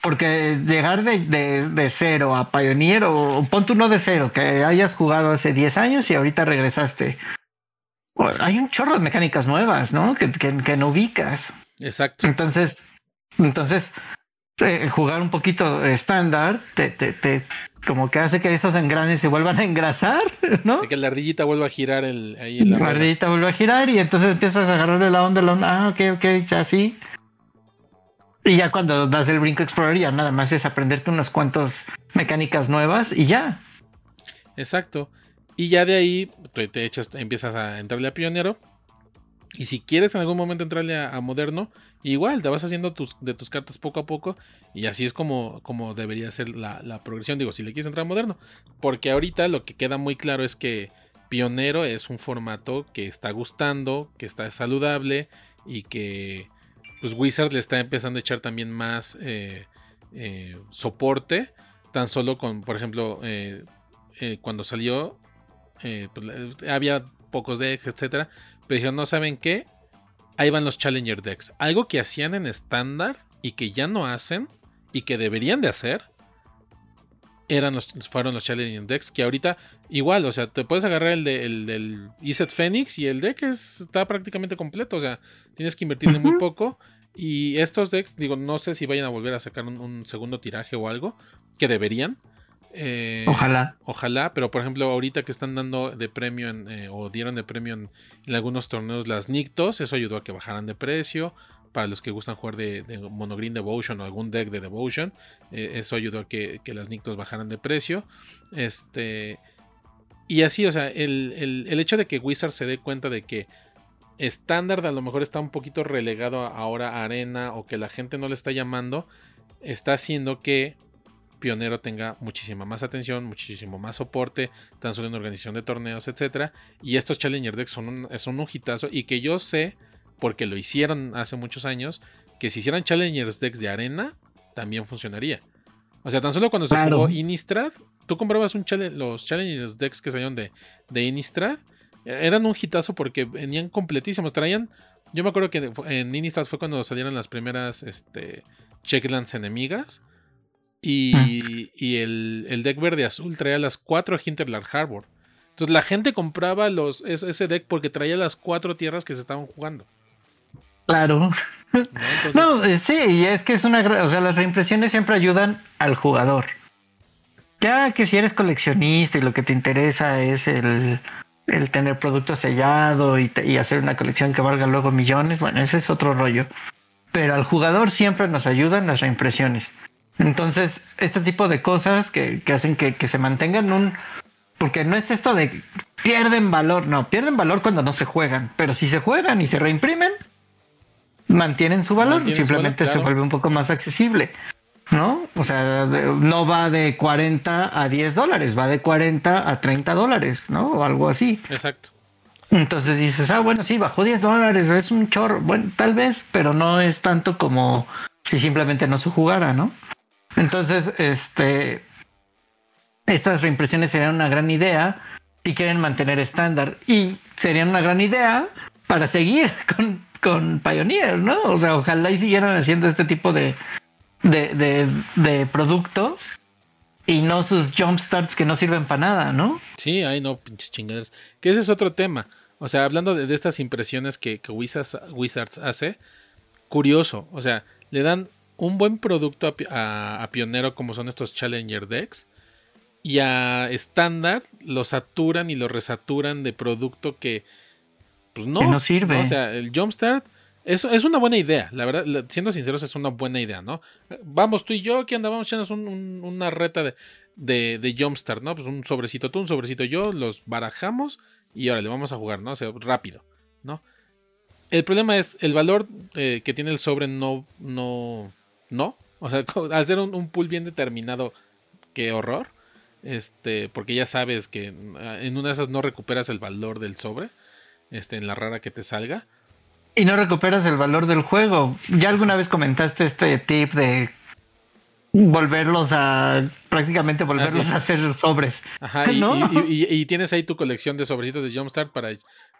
Porque llegar de, cero a Pioneer o ponte uno de cero que hayas jugado hace 10 años y ahorita regresaste. Hay un chorro de mecánicas nuevas, ¿no? Que, que, no ubicas. Exacto. Entonces, entonces, eh, jugar un poquito estándar te, te, te, como que hace que esos engranes se vuelvan a engrasar, <laughs> ¿no? que la ardillita vuelva a girar el, ahí la, ardillita vuelve a girar y entonces empiezas a agarrarle la onda, la onda, ah, ok, ok, ya sí. Y ya cuando das el brinco explorar ya nada más es aprenderte unas cuantas mecánicas nuevas y ya. Exacto. Y ya de ahí te, echas, empiezas a entrarle a pionero. Y si quieres en algún momento entrarle a moderno, igual te vas haciendo tus, de tus cartas poco a poco y así es como, como debería ser la, progresión. Digo, si le quieres entrar a moderno, porque ahorita lo que queda muy claro es que Pionero es un formato que está gustando, que está saludable y que pues Wizard le está empezando a echar también más eh, eh, soporte. Tan solo con, por ejemplo, eh, cuando salió, pues, había pocos decks, etcétera. Pero dijeron, no saben qué, ahí van los Challenger decks. Algo que hacían en estándar y que ya no hacen y que deberían de hacer. Eran los, fueron los Challenger decks que ahorita igual, o sea, te puedes agarrar el, del Iset Phoenix y el deck está prácticamente completo, o sea, tienes que invertirle muy poco. Y estos decks, digo, no sé si vayan a volver a sacar un segundo tiraje o algo, que deberían. Eh, ojalá. Ojalá, pero por ejemplo, ahorita que están dando de premio eh, o dieron de premio en, algunos torneos las Nictos, eso ayudó a que bajaran de precio. Para los que gustan jugar de, Monogreen Devotion o algún deck de Devotion, eh, eso ayudó a que, las Nictos bajaran de precio. Este. Y así, o sea, el, el hecho de que Wizard se dé cuenta de que estándar a lo mejor está un poquito relegado ahora a arena o que la gente no le está llamando, está haciendo que Pionero tenga muchísima más atención, muchísimo más soporte, tan solo en organización de torneos, etc. Y estos Challenger Decks son un, un hitazo y que yo sé, porque lo hicieron hace muchos años, que si hicieran Challenger Decks de arena, también funcionaría. O sea, tan solo cuando se jugó Innistrad, tú comprabas un los Challenger Decks que salieron de, de Innistrad, eran un hitazo porque venían completísimos, traían... Yo me acuerdo que en Innistrad fue cuando salieron las primeras este, Checklands enemigas y, el, deck verde azul traía las cuatro Hinterland Harbor. Entonces la gente compraba los, ese deck porque traía las cuatro tierras que se estaban jugando. Claro. No, <laughs> eh, sí, y es que es una. O sea, las reimpresiones siempre ayudan al jugador. Ya que si eres coleccionista y lo que te interesa es el, tener producto sellado y, y, hacer una colección que valga luego millones, bueno, ese es otro rollo. Pero al jugador siempre nos ayudan las reimpresiones. Entonces, este tipo de cosas que, hacen que, se mantengan un... Porque no es esto de pierden valor, no, pierden valor cuando no se juegan, pero si se juegan y se reimprimen, mantienen su valor, simplemente se vuelve un poco más accesible, ¿no? O sea, no va de 40 a 10 dólares, va de 40 a 30 dólares, ¿no? O algo así. Exacto. Entonces dices, ah, bueno, sí, bajó 10 dólares, es un chorro, bueno, tal vez, pero no es tanto como si simplemente no se jugara, ¿no? Entonces, este, estas reimpresiones serían una gran idea si quieren mantener estándar y serían una gran idea para seguir <laughs> con, con Pioneer, ¿no? O sea, ojalá y siguieran haciendo este tipo de, de, de, productos y no sus jumpstarts que no sirven para nada, ¿no? Sí, ay no, pinches chingaderas. Que ese es otro tema. O sea, hablando de, estas impresiones que, que Wizards, hace, curioso. O sea, le dan un buen producto a, Pionero como son estos Challenger decks. Y a estándar lo saturan y lo resaturan de producto que, pues no. no sirve. O sea, el Jumpstart es, es una buena idea, la verdad, siendo sinceros, es una buena idea, ¿no? Vamos tú y yo, ¿qué onda? Vamos una reta de, de, de, Jumpstart, ¿no? Pues un sobrecito tú, un sobrecito yo, los barajamos y ahora le vamos a jugar, ¿no? O sea, rápido, ¿no? El problema es el valor eh, que tiene el sobre no, no, no. O sea, <laughs> al ser un, pool bien determinado, qué horror. Este, porque ya sabes que ah, en una de esas no recuperas el valor del sobre, este, en la rara que te salga. Y no recuperas el valor del juego. Ya alguna vez comentaste este tip de volverlos a prácticamente volverlos a hacer sobres. Ajá, <laughs> y, tienes ahí tu colección de sobrecitos de Jumpstart para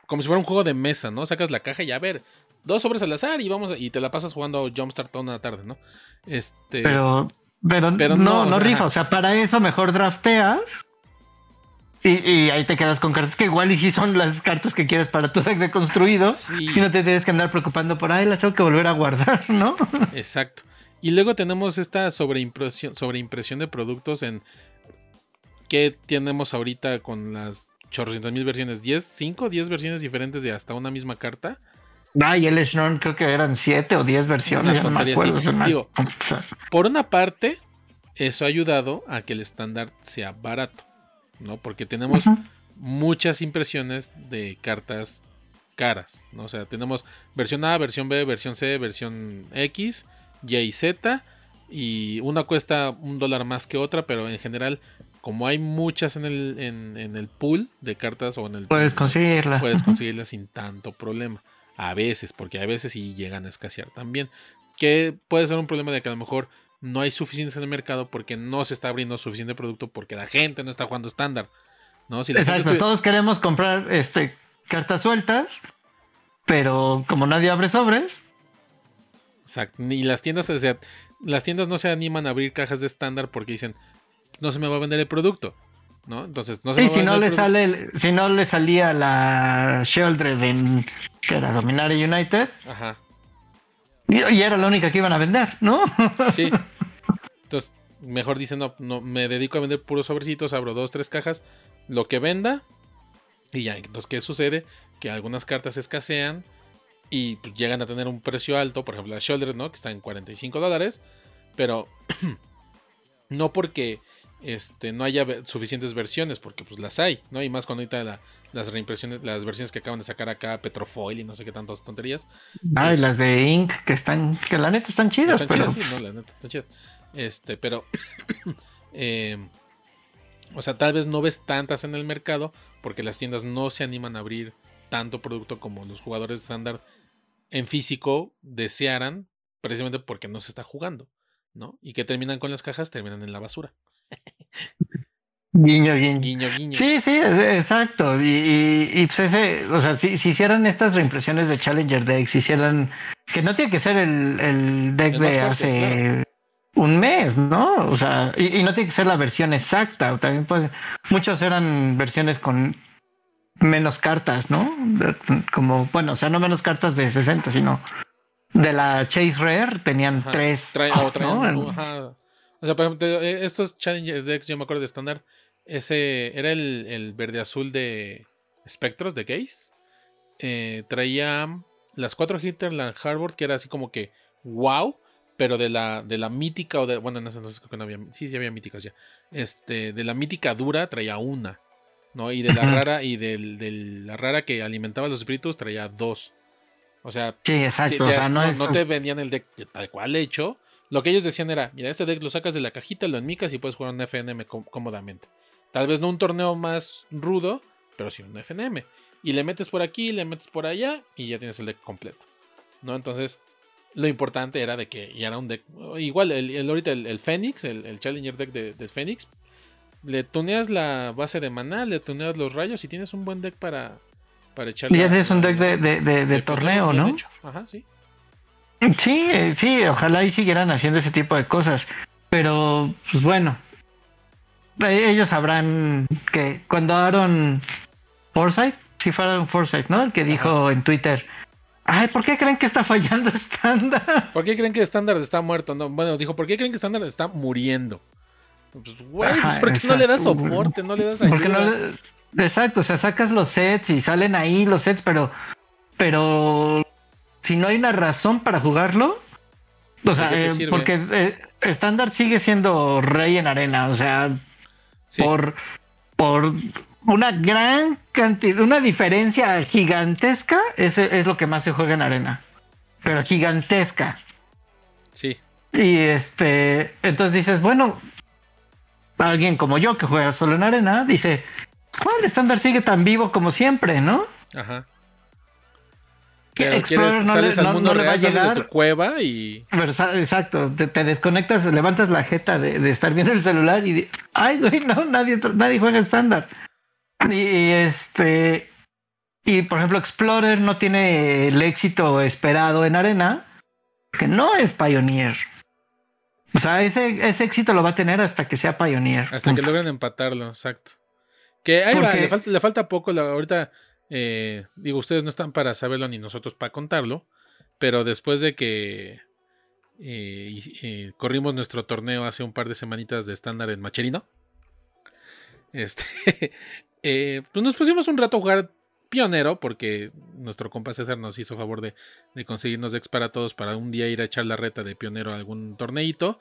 como si fuera un juego de mesa, ¿no? Sacas la caja y a ver, dos sobres al azar y vamos y te la pasas jugando Jumpstart toda una tarde, ¿no? Este Pero pero, no, no, rifa, o sea, para eso mejor drafteas y, ahí te quedas con cartas que igual y si son las cartas que quieres para tu deck de construido y no te tienes que andar preocupando por ahí las tengo que volver a guardar, <laughs> ¿no? Exacto. Y luego tenemos esta sobreimpresión, sobreimpresión de productos en que tenemos ahorita con las chorrocientas mil versiones, 10, 5, 10 versiones diferentes de hasta una misma carta. Ah, y el Snorn creo que eran 7 o 10 versiones, no me acuerdo. por una parte, eso ha ayudado a que el estándar sea barato, ¿no? Porque tenemos muchas impresiones de cartas caras, ¿no? O sea, tenemos versión A, versión B, versión C, versión X y y Z. Y una cuesta un dólar más que otra, pero en general, como hay muchas en el, en, el pool de cartas o en el... Puedes conseguirla. Puedes conseguirlas sin tanto problema. A veces, porque a veces sí llegan a escasear también. Que puede ser un problema de que a lo mejor no hay suficientes en el mercado porque no se está abriendo suficiente producto porque la gente no está jugando estándar. ¿no? Exacto, todos queremos comprar este, cartas sueltas, pero como nadie abre sobres, Exacto. Y las tiendas, o sea, las tiendas no se animan a abrir cajas de estándar porque dicen, no se me va a vender el producto. ¿No? Entonces, no se me va si a no le sale, si no le salía la Sheldred en que era Dominaria United. Ajá. Y, era la única que iban a vender, ¿no? <laughs> Sí. Entonces, mejor dicen, no, no, me dedico a vender puros sobrecitos, abro dos, tres cajas, lo que venda. Y ya, entonces, ¿qué sucede? Que algunas cartas escasean y pues, llegan a tener un precio alto, por ejemplo la Shoulder, ¿no? Que está en 45 dólares, pero <clears throat> no porque este, no haya suficientes versiones, porque pues las hay, ¿no? Y más cuando ahorita las reimpresiones, las versiones que acaban de sacar acá, Petrofoil y no sé qué tantas tonterías. Ah, y este las de Ink, que están, que la neta están chidas, pero... sí, no, la neta están chidas. Este, pero... <coughs> Em, o sea, tal vez no ves tantas en el mercado porque las tiendas no se animan a abrir tanto producto como los jugadores estándar en físico desearan, precisamente porque no se está jugando, ¿no? Y que terminan con las cajas, terminan en la basura. Guiño, guiño. Guiño, guiño. Sí, sí, exacto. Y, y, pues ese, o sea, si, si, hicieran estas reimpresiones de Challenger Decks, si hicieran, que no tiene que ser el, el deck de hace un mes, ¿no? O sea, y, y, no tiene que ser la versión exacta. También puede, muchos eran versiones con menos cartas, ¿no? Como, bueno, o sea, no menos cartas de 60, sino de la Chase Rare tenían tres. <laughs> O sea, por ejemplo, eh, estos Challenger decks, yo me acuerdo de estándar, ese era el, verde azul de Spectros de Gaze. Eh, traía las cuatro Hinterland Harbor, que era así como que wow, pero de la, de la mítica, o de, bueno, en ese entonces creo que no había, sí, sí había míticas ya. Este, de la mítica dura traía una. ¿no? Y de la rara, y de la rara que alimentaba los espíritus traía dos. O sea, sí, exacto. o sea, no, no, te vendían el deck tal cual hecho. Lo que ellos decían era, mira, este deck lo sacas de la cajita, lo enmicas y puedes jugar un FNM cómodamente. Tal vez no un torneo más rudo, pero sí un FNM. Y le metes por aquí, le metes por allá y ya tienes el deck completo. ¿No? Entonces, lo importante era de que ya era un deck. Igual, el, ahorita el, Fénix, el, Challenger deck de, de Fénix, le tuneas la base de maná, le tuneas los rayos y tienes un buen deck para, para echarle. Ya tienes un deck de, torneo, ¿no? Ajá, sí. Sí, sí, ojalá y siguieran haciendo ese tipo de cosas. Pero, pues bueno, e-, ellos sabrán que cuando Aaron Forsyth, si fue Aaron Forsyth, ¿no? El que dijo en Twitter, ay, ¿por qué creen que está fallando <laughs> estándar? ¿Por qué creen que estándar está muerto? No, bueno, dijo, ¿por qué creen que estándar está muriendo? Pues, güey, porque no le das soporte, no le das ayuda. exacto, o sea, sacas los sets y salen ahí los sets, pero, pero si no hay una razón para jugarlo, o sea, eh, porque eh, estándar sigue siendo rey en arena, o sea, por, por una gran cantidad, una diferencia gigantesca, ese es lo que más se juega en arena. Pero gigantesca. Sí. Y este, entonces dices, bueno, alguien como yo que juega solo en arena, dice, ¿cuál estándar sigue tan vivo como siempre, no? Ajá. Explorer no, le, va a llegar. De tu cueva y. Exacto, te, desconectas, levantas la jeta de, estar viendo el celular y. Ay, güey, no, nadie, nadie juega estándar. Y este. Y por ejemplo, Explorer no tiene el éxito esperado en arena, que no es Pioneer. O sea, ese, ese éxito lo va a tener hasta que sea Pioneer. Hasta que logren empatarlo, exacto. Que ahí va, le falta, le falta poco. ahorita, eh, digo, ustedes no están para saberlo ni nosotros para contarlo. Pero después de que eh, eh, corrimos nuestro torneo hace un par de semanitas de estándar en Macherino. Este, <laughs> pues nos pusimos un rato a jugar pionero, porque nuestro compa César nos hizo favor de, conseguirnos decks para todos para un día ir a echar la reta de pionero a algún torneito.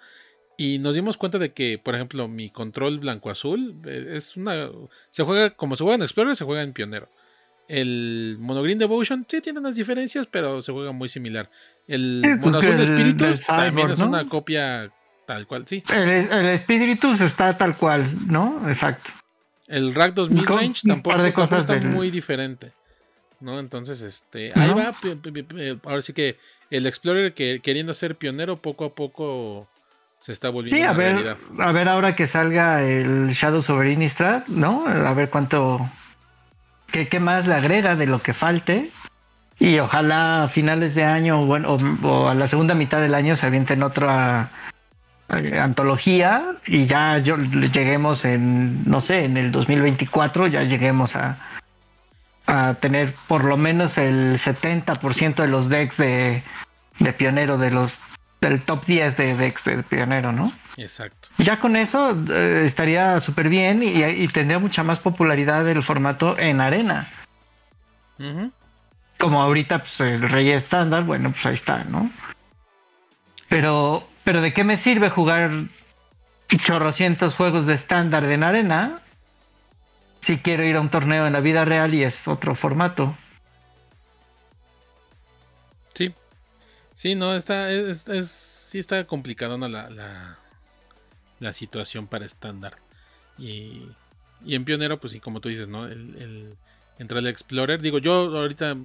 Y nos dimos cuenta de que, por ejemplo, mi control blanco-azul es una. Se juega como se juega en Explorer, se juega en Pionero. El Monogreen Devotion sí tiene unas diferencias, pero se juega muy similar. El Mono Azul de Spiritus también es una copia tal cual, sí. El, el Spiritus está tal cual, ¿no? Exacto. El Rack 2000 Range tampoco, de cosas está muy diferente. ¿No? Entonces, este. Ahí va. Ahora sí que el Explorer que queriendo ser pionero, poco a poco se está volviendo. Sí, a ver, a ver ahora que salga el Shadow over Innistrad, ¿no? A ver cuánto. Qué, más le agrega de lo que falte. Y ojalá a finales de año bueno, o, o a la segunda mitad del año se avienten otra eh, antología y ya yo, lleguemos en, no sé, en el 2024 ya lleguemos a, a tener por lo menos el 70% de los decks de, de pionero, de los del top 10 de decks de pionero, ¿no? Exacto. Ya con eso eh, estaría súper bien y, tendría mucha más popularidad el formato en arena. Como ahorita, pues el rey estándar, bueno, pues ahí está, ¿no? Pero pero ¿de qué me sirve jugar chorrocientos juegos de estándar en arena si quiero ir a un torneo en la vida real y es otro formato? Sí. Sí, no, está, es, sí está complicadona la, la, la situación para estándar. Y, y, en Pionero, pues sí, como tú dices, ¿no? El, el, entra el Explorer. Digo, yo ahorita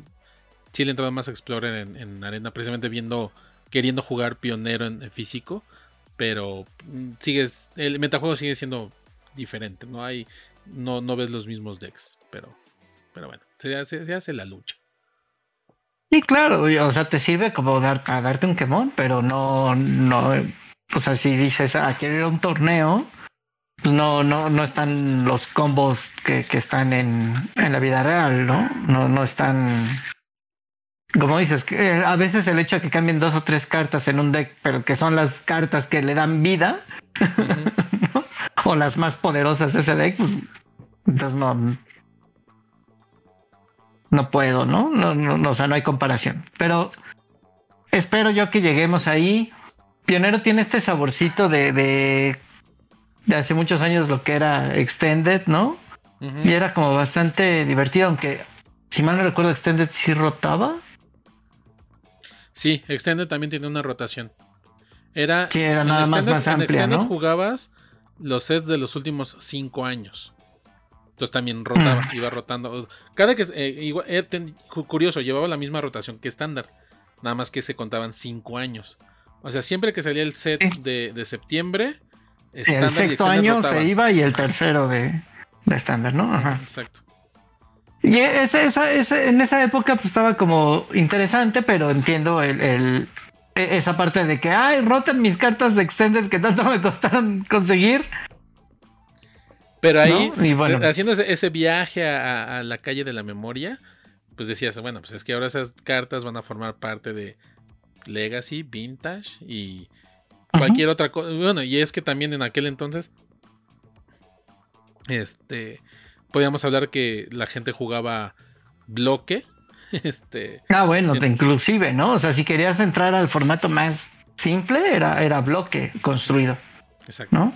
sí le he entrado más a Explorer en, en arena, precisamente viendo queriendo jugar pionero en, físico, pero mm, sigues, el metajuego sigue siendo diferente, no hay, no, no ves los mismos decks, pero, pero bueno, se hace, la lucha. Sí, claro, o sea, te sirve como dar, darte un quemón, pero no, no, o sea, si dices, ah, un torneo, pues no, no, no están los combos que, que están en, en, la vida real, ¿no? No, no están como dices, que a veces el hecho de que cambien dos o tres cartas en un deck, pero que son las cartas que le dan vida, <laughs> o las más poderosas de ese deck, entonces no, no puedo, ¿no? No, no, o sea, no hay comparación. Pero espero yo que lleguemos ahí. Pionero tiene este saborcito de, de, de hace muchos años lo que era Extended, ¿no? Y era como bastante divertido, aunque si mal no recuerdo, Extended sí rotaba. Sí, Extended también tiene una rotación. Era, sí, era nada más, más amplia, ¿no? jugabas los sets de los últimos cinco años. Entonces también rotaba, mm. iba rotando. Cada que. Eh, eh, curioso, llevaba la misma rotación que estándar. Nada más que se contaban cinco años. O sea, siempre que salía el set de, septiembre. el sexto año se iba y el tercero de estándar, ¿no? Ajá. Exacto. Y esa, en esa época pues estaba como interesante, pero entiendo el, e, esa parte de que, ay, roten mis cartas de Extended que tanto me costaron conseguir. Pero ahí, haciendo ese, viaje a, la calle de la memoria, pues decías, bueno, pues es que ahora esas cartas van a formar parte de Legacy, Vintage y cualquier otra cosa. Bueno, y es que también en aquel entonces Este, podríamos hablar que la gente jugaba bloque. <laughs> Este, ah, bueno, inclusive, ¿no? O sea, si querías entrar al formato más simple, era, era bloque construido. Exacto. ¿No?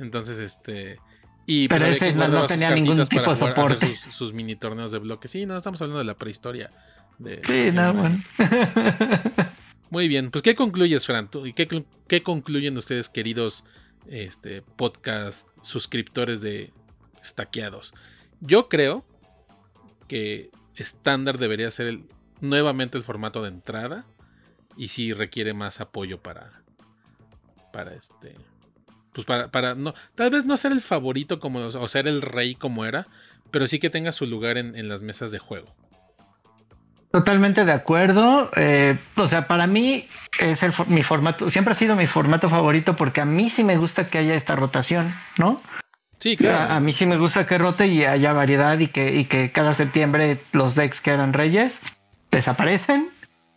Entonces, este. Y Pero ese no, tenía ningún tipo de soporte. Sus, mini torneos de bloque. Sí, no, estamos hablando de la prehistoria. De, sí, no, bueno. <laughs> Muy bien, pues ¿qué concluyes, Fran? ¿Y qué, qué concluyen ustedes, queridos este, podcast suscriptores de estaqueados? Yo creo que estándar debería ser el, nuevamente el formato de entrada y si requiere más apoyo para para este pues para, para no tal vez no ser el favorito como o ser el rey como era pero sí que tenga su lugar en, las mesas de juego Totalmente de acuerdo. Eh, o sea, para mí es el, mi formato, siempre ha sido mi formato favorito porque a mí sí me gusta que haya esta rotación, ¿no? Sí, claro. A, mí sí me gusta que rote y haya variedad y que, y que cada septiembre los decks que eran reyes desaparecen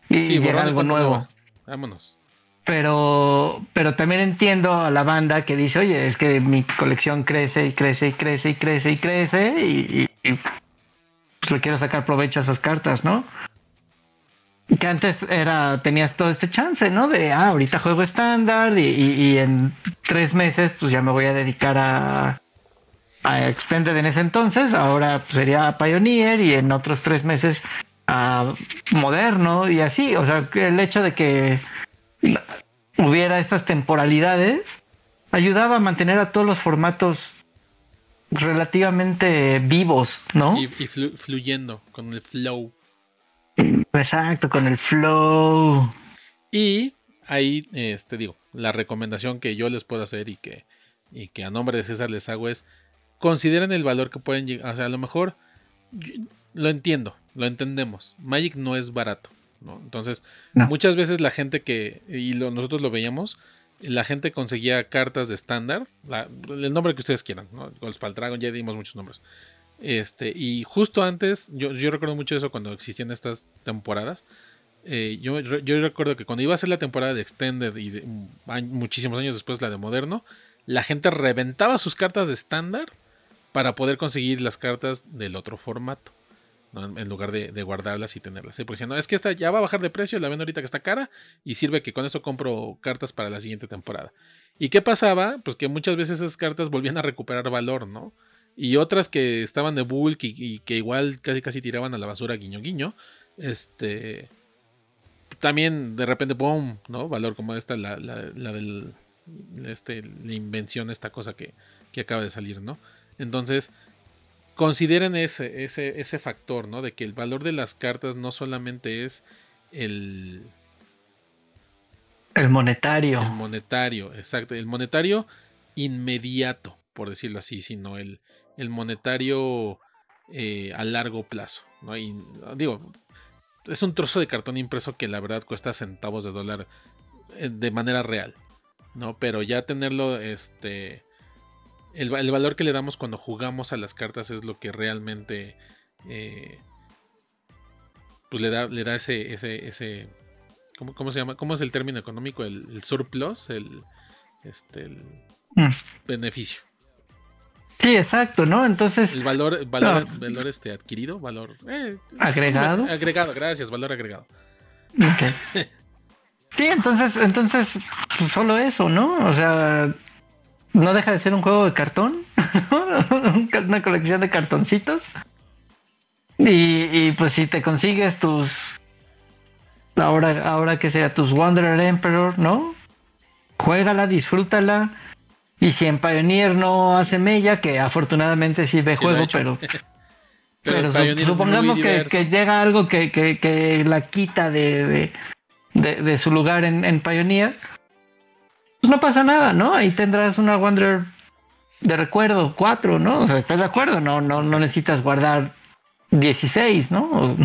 y llega algo nuevo. Vámonos. Pero, pero también entiendo a la banda que dice, oye, es que mi colección crece y crece y crece y crece y crece y, pues le quiero sacar provecho a esas cartas, ¿no? Que antes era, tenías todo este chance, ¿no? De, ah, ahorita juego estándar y, en tres meses pues ya me voy a dedicar a, a Extended en ese entonces, ahora pues, sería Pioneer y en otros tres meses a Moderno y así. O sea, el hecho de que hubiera estas temporalidades ayudaba a mantener a todos los formatos relativamente vivos, ¿no? Y, fluyendo con el flow. Exacto, con el flow. Y ahí, este digo, la recomendación que yo les puedo hacer y que, y que a nombre de César les hago es, consideren el valor que pueden llegar, o sea, a lo mejor, lo entiendo, lo entendemos, Magic no es barato, ¿no? Entonces, muchas veces la gente que, y nosotros lo veíamos, la gente conseguía cartas de estándar, el nombre que ustedes quieran, ¿no? Dragon, ya dimos muchos nombres. Este, y justo antes, yo, recuerdo mucho eso cuando existían estas temporadas. Eh, yo, recuerdo que cuando iba a ser la temporada de Extended y muchísimos años después la de Moderno, la gente reventaba sus cartas de estándar para poder conseguir las cartas del otro formato en lugar de, guardarlas y tenerlas. Porque si no, es que esta ya va a bajar de precio, la ven ahorita que está cara y sirve que con eso compro cartas para la siguiente temporada. ¿Y qué pasaba? Pues que muchas veces esas cartas volvían a recuperar valor, ¿no? Y otras que estaban de bulk y, que igual casi casi tiraban a la basura guiño guiño, este... También de repente, ¡pum! ¿no? Valor como esta, la, la, del... Este, la invención, esta cosa que, que acaba de salir, ¿no? Entonces, consideren ese, ese, ese factor, ¿no? De que el valor de las cartas no solamente es el... El monetario. El monetario, exacto. El monetario inmediato, por decirlo así, sino el, el monetario eh, a largo plazo. ¿no? Y, digo, es un trozo de cartón impreso que la verdad cuesta centavos de dólar eh, de manera real. ¿no? Pero ya tenerlo este, el, valor que le damos cuando jugamos a las cartas es lo que realmente eh, pues le da, le da ese, ese, ese ¿cómo, se llama? ¿Cómo es el término económico? El, surplus, el, este, mm. beneficio. Sí, exacto, ¿no? Entonces. El valor, valor, valor este, adquirido, valor. Eh, agregado. Agregado, gracias, valor agregado. Ok. <laughs> sí, entonces, entonces, pues solo eso, ¿no? O sea, no deja de ser un juego de cartón, <laughs> <laughs> una colección de cartoncitos. Y, pues si te consigues tus, ahora, ahora que sea tus Wanderer Emperor, ¿no? Juégala, disfrútala. Y si en Pioneer no hace mella, que afortunadamente sí ve juego, <laughs> pero, pero, supongamos que, llega algo que, la quita de, de, su lugar en, en Pioneer pues no pasa nada, ¿no? Ahí tendrás una Wanderer de recuerdo, cuatro, ¿no? O sea, estoy de acuerdo, no, no, no necesitas guardar 16, ¿no?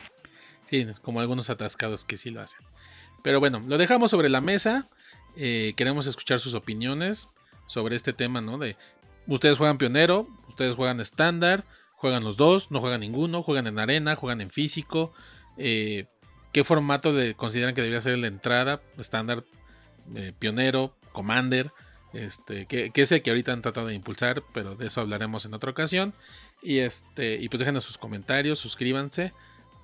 <laughs> sí, como algunos atascados que sí lo hacen. Pero bueno, lo dejamos sobre la mesa. Eh, queremos escuchar sus opiniones sobre este tema, ¿no? De ustedes juegan pionero, ustedes juegan estándar, juegan los dos, no juegan ninguno, juegan en arena, juegan en físico. Eh, ¿Qué formato de, consideran que debería ser la entrada? Estándar, eh, pionero, Commander. Este, que, que el que ahorita han tratado de impulsar, pero de eso hablaremos en otra ocasión. Y este, y pues déjenos sus comentarios, suscríbanse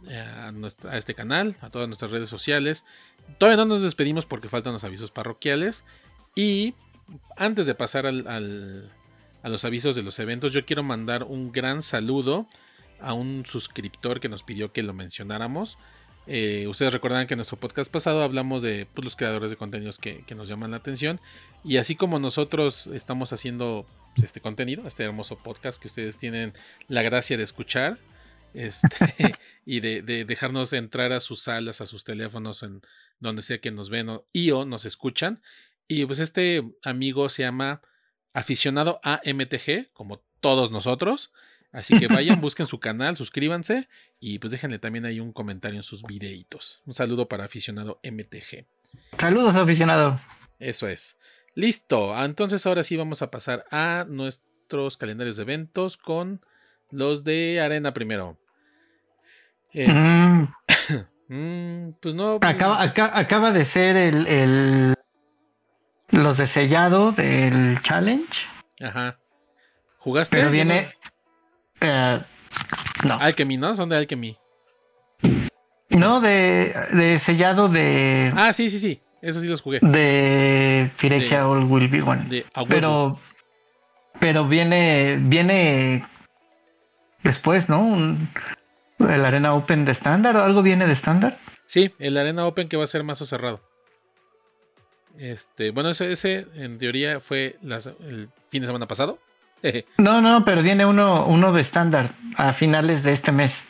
eh, a, a, este canal, a todas nuestras redes sociales. Todavía no nos despedimos porque faltan los avisos parroquiales. Y antes de pasar al, al, a los avisos de los eventos, yo quiero mandar un gran saludo a un suscriptor que nos pidió que lo mencionáramos. Eh, ustedes recordarán que en nuestro podcast pasado hablamos de pues, los creadores de contenidos que, que, nos llaman la atención. Y así como nosotros estamos haciendo pues, este contenido, este hermoso podcast que ustedes tienen la gracia de escuchar este, <laughs> y de, de, dejarnos entrar a sus salas, a sus teléfonos, en donde sea que nos ven o, y o nos escuchan. Y pues este amigo se llama aficionado a MTG, como todos nosotros. Así que vayan, busquen su canal, suscríbanse y pues déjenle también ahí un comentario en sus videitos. Un saludo para aficionado MTG. Saludos, aficionado. Eso es. Listo. Entonces ahora sí vamos a pasar a nuestros calendarios de eventos con los de Arena primero. Es... Mm. <coughs> pues no. Acaba, acaba, acaba de ser el, el, los de sellado del challenge. Ajá. ¿Jugaste? Pero viene. Eh, no. Alchemy, ¿no? Son de Alchemy. No, de, de sellado de. Ah, sí, sí, sí. Eso sí los jugué. De Phyrexia All Will Be One. De pero. Pero viene. Viene. Después, ¿no? Un, el Arena Open de estándar o algo viene de estándar. Sí, el Arena Open que va a ser más o cerrado. Este, bueno, ese, ese en teoría fue las, el fin de semana pasado. <laughs> no, no, pero viene uno, uno de estándar a finales de este mes.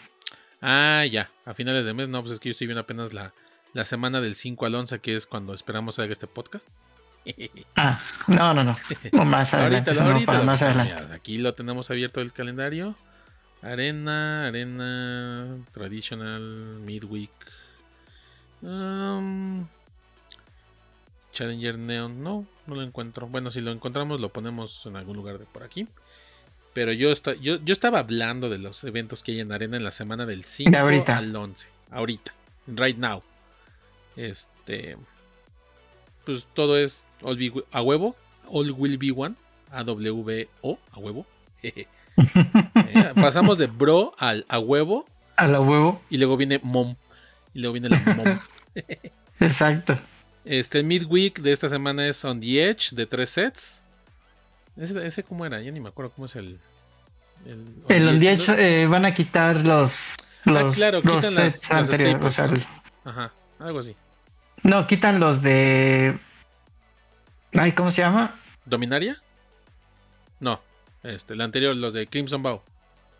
Ah, ya, a finales de mes. No, pues es que yo estoy viendo apenas la, la semana del 5 al 11, que es cuando esperamos hacer este podcast. <laughs> ah, no, no, no. más adelante. ahorita, ahorita, para más adelante. aquí lo tenemos abierto el calendario. Arena, Arena, Traditional, Midweek. Um, Challenger Neon, no, no lo encuentro. Bueno, si lo encontramos lo ponemos en algún lugar de por aquí. Pero yo, yo, yo estaba hablando de los eventos que hay en Arena en la semana del 5 al 11. Ahorita, right now. Este. Pues todo es a huevo. All will be one. A-W-O, a huevo. <laughs> Eh, pasamos de bro al a huevo. A la huevo. Y luego viene mom. Y luego viene la mom. <laughs> Exacto. Este midweek de esta semana es On the Edge de tres sets. Ese, ese cómo era, ya ni me acuerdo cómo es el. El, On, the Edge, eh, van a quitar los. Ah, los quitan sets anteriores. Ajá, algo así. No, quitan los de. Ay, ¿cómo se llama? ¿Dominaria? No, este, el anterior, los de Crimson Bow.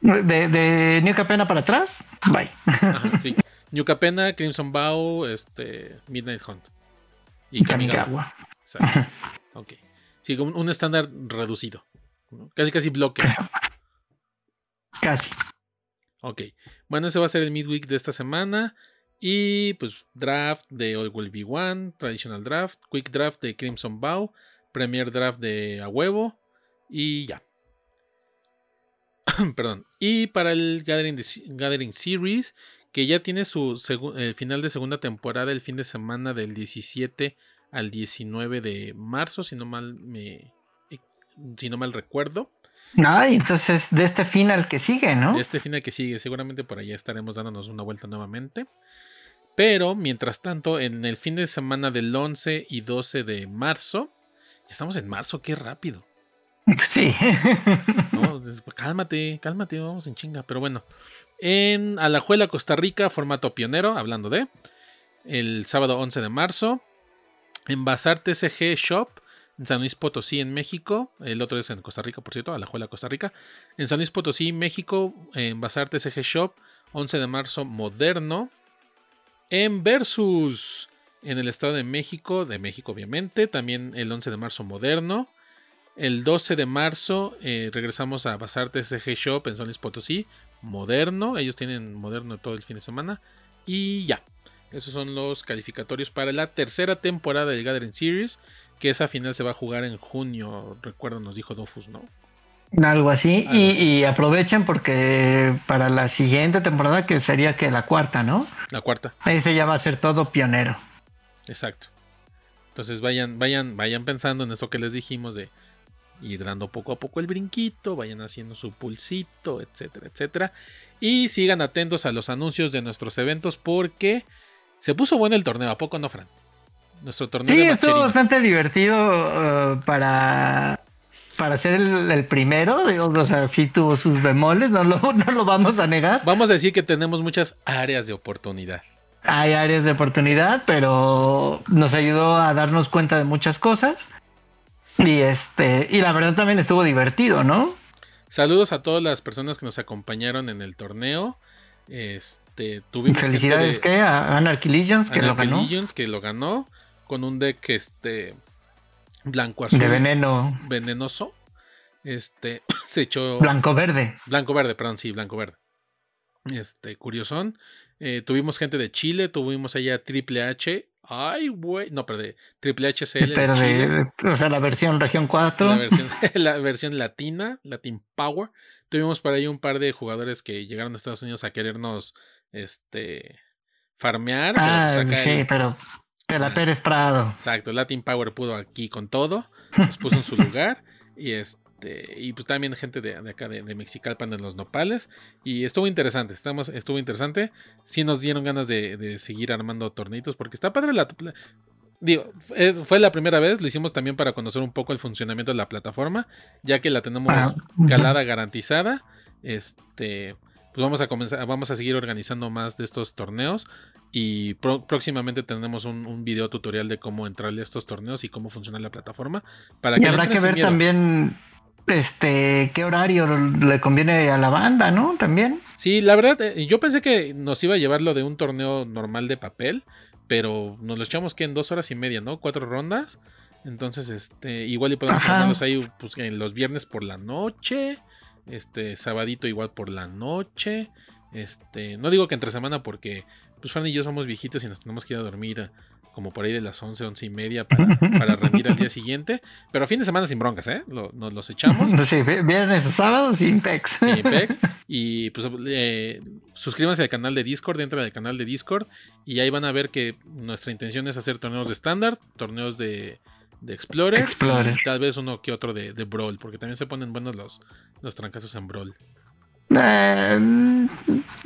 De, de New Capena para atrás, bye. Ajá, sí. <laughs> New Capena, Crimson Bow, este, Midnight Hunt. Y Kamigawa. ok. Sí, un estándar reducido. Casi, casi bloque. Casi. Ok. Bueno, ese va a ser el midweek de esta semana. Y pues draft de All Will Be One, Traditional Draft, Quick Draft de Crimson Bow, Premier Draft de A Huevo y ya. <clears throat> Perdón. Y para el Gathering, Gathering Series, que ya tiene su el final de segunda temporada el fin de semana del 17 al 19 de marzo, si no mal me eh, si no mal recuerdo. Ay, entonces de este final que sigue, ¿no? De este final que sigue, seguramente por allá estaremos dándonos una vuelta nuevamente. Pero mientras tanto, en el fin de semana del 11 y 12 de marzo, ya estamos en marzo, qué rápido. <laughs> Sí. cálmate, cálmate, vamos en chinga. Pero bueno, en Alajuela, Costa Rica, formato pionero, hablando de. El sábado 11 de marzo. En Bazar TCG Shop, en San Luis Potosí, en México. El otro es en Costa Rica, por cierto, Alajuela, Costa Rica. En San Luis Potosí, México, en Bazar TCG Shop, 11 de marzo, moderno. En Versus, en el Estado de México, de México obviamente, también el 11 de marzo, moderno. El 12 de marzo eh, regresamos a Bazar TCG Shop en San Luis Potosí, moderno. Ellos tienen moderno todo el fin de semana. Y ya. Esos son los calificatorios para la tercera temporada del Gathering Series. Que esa final se va a jugar en junio. Recuerdo, nos dijo Dofus, ¿no? Algo así. y, aprovechen porque para la siguiente temporada, que sería que la cuarta, ¿no? La cuarta. Ahí se ya va a ser todo pionero. Exacto. Entonces vayan, vayan, vayan pensando en eso que les dijimos de ir dando poco a poco el brinquito, vayan haciendo su pulsito, etcétera, etcétera. Y sigan atentos a los anuncios de nuestros eventos porque se puso bueno el torneo, ¿a poco no, Fran? Nuestro torneo. Sí, estuvo bastante divertido uh, para, para ser el, primero. o sea, sí tuvo sus bemoles, no lo, <laughs> no lo vamos a negar. Vamos a decir que tenemos muchas áreas de oportunidad. Hay áreas de oportunidad, pero nos ayudó a darnos cuenta de muchas cosas. Y este, y la verdad también estuvo divertido, ¿no? Saludos a todas las personas que nos acompañaron en el torneo. Este, tuvimos Felicidades que a Anarchy Legions que lo ganó. Legions que lo ganó con un deck este blanco azul de veneno venenoso. Este <coughs> se echó blanco verde. Blanco verde, perdón, sí, blanco verde. Este, curiosón. Eh, tuvimos gente de Chile, tuvimos allá Triple H Ay, güey. No, pero de Triple HCL. Pero de, o sea, la versión región 4. <laughs> <laughs> La versión, latina, Latin Power. Tuvimos por ahí un par de jugadores que llegaron a Estados Unidos a querernos este farmear. Ah, sí, pero te la Pérez Prado. Exacto, Latin Power pudo aquí con todo. Nos puso en su <laughs> lugar. Y este este, y pues también gente de, acá de, de, Mexicalpan en los nopales. Y estuvo interesante, estamos, estuvo interesante. Sí nos dieron ganas de, seguir armando tornitos porque está padre la... Digo, fue la primera vez, lo hicimos también para conocer un poco el funcionamiento de la plataforma, ya que la tenemos ah, calada garantizada. Este, pues vamos a comenzar, vamos a seguir organizando más de estos torneos y próximamente tendremos un, video tutorial de cómo entrarle a estos torneos y cómo funciona la plataforma. Para que y habrá que ver también este, qué horario le conviene a la banda, ¿no? También. Sí, la verdad, eh, yo pensé que nos iba a llevar lo de un torneo normal de papel, pero nos lo echamos que en dos horas y media, ¿no? Cuatro rondas. Entonces, este, igual y podemos hacerlos ahí pues, en los viernes por la noche. Este, sabadito igual por la noche. Este, no digo que entre semana porque, pues Fanny y yo somos viejitos y nos tenemos que ir a dormir como por ahí de las 11, 11 y media <laughs> para, rendir al día siguiente. Pero fin de semana sin broncas, ¿eh? nos los echamos. <laughs> Sí, viernes o sábado sin pex. Sin <laughs> pex. Y pues eh, suscríbanse al canal de Discord, dentro del canal de Discord. Y ahí van a ver que nuestra intención es hacer torneos de estándar, torneos de, de Explorer, Explorer. Y tal vez uno que otro de, de Brawl, porque también se ponen buenos los, los trancazos en Brawl. Eh,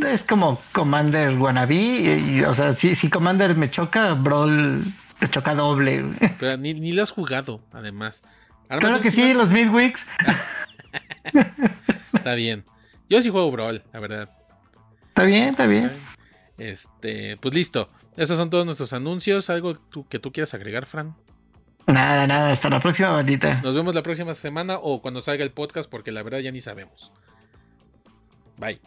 es como Commander wannabe. o sea, si, si Commander me choca, Brawl me choca doble. Pero ni, ni lo has jugado, además. claro que sí, los Midweeks. <laughs> está bien. Yo sí juego Brawl, la verdad. Está bien, está bien. Este, pues listo. Esos son todos nuestros anuncios. ¿Algo que tú quieras agregar, Fran? Nada, nada. Hasta la próxima, bandita. Nos vemos la próxima semana o cuando salga el podcast, porque la verdad ya ni sabemos. Bye.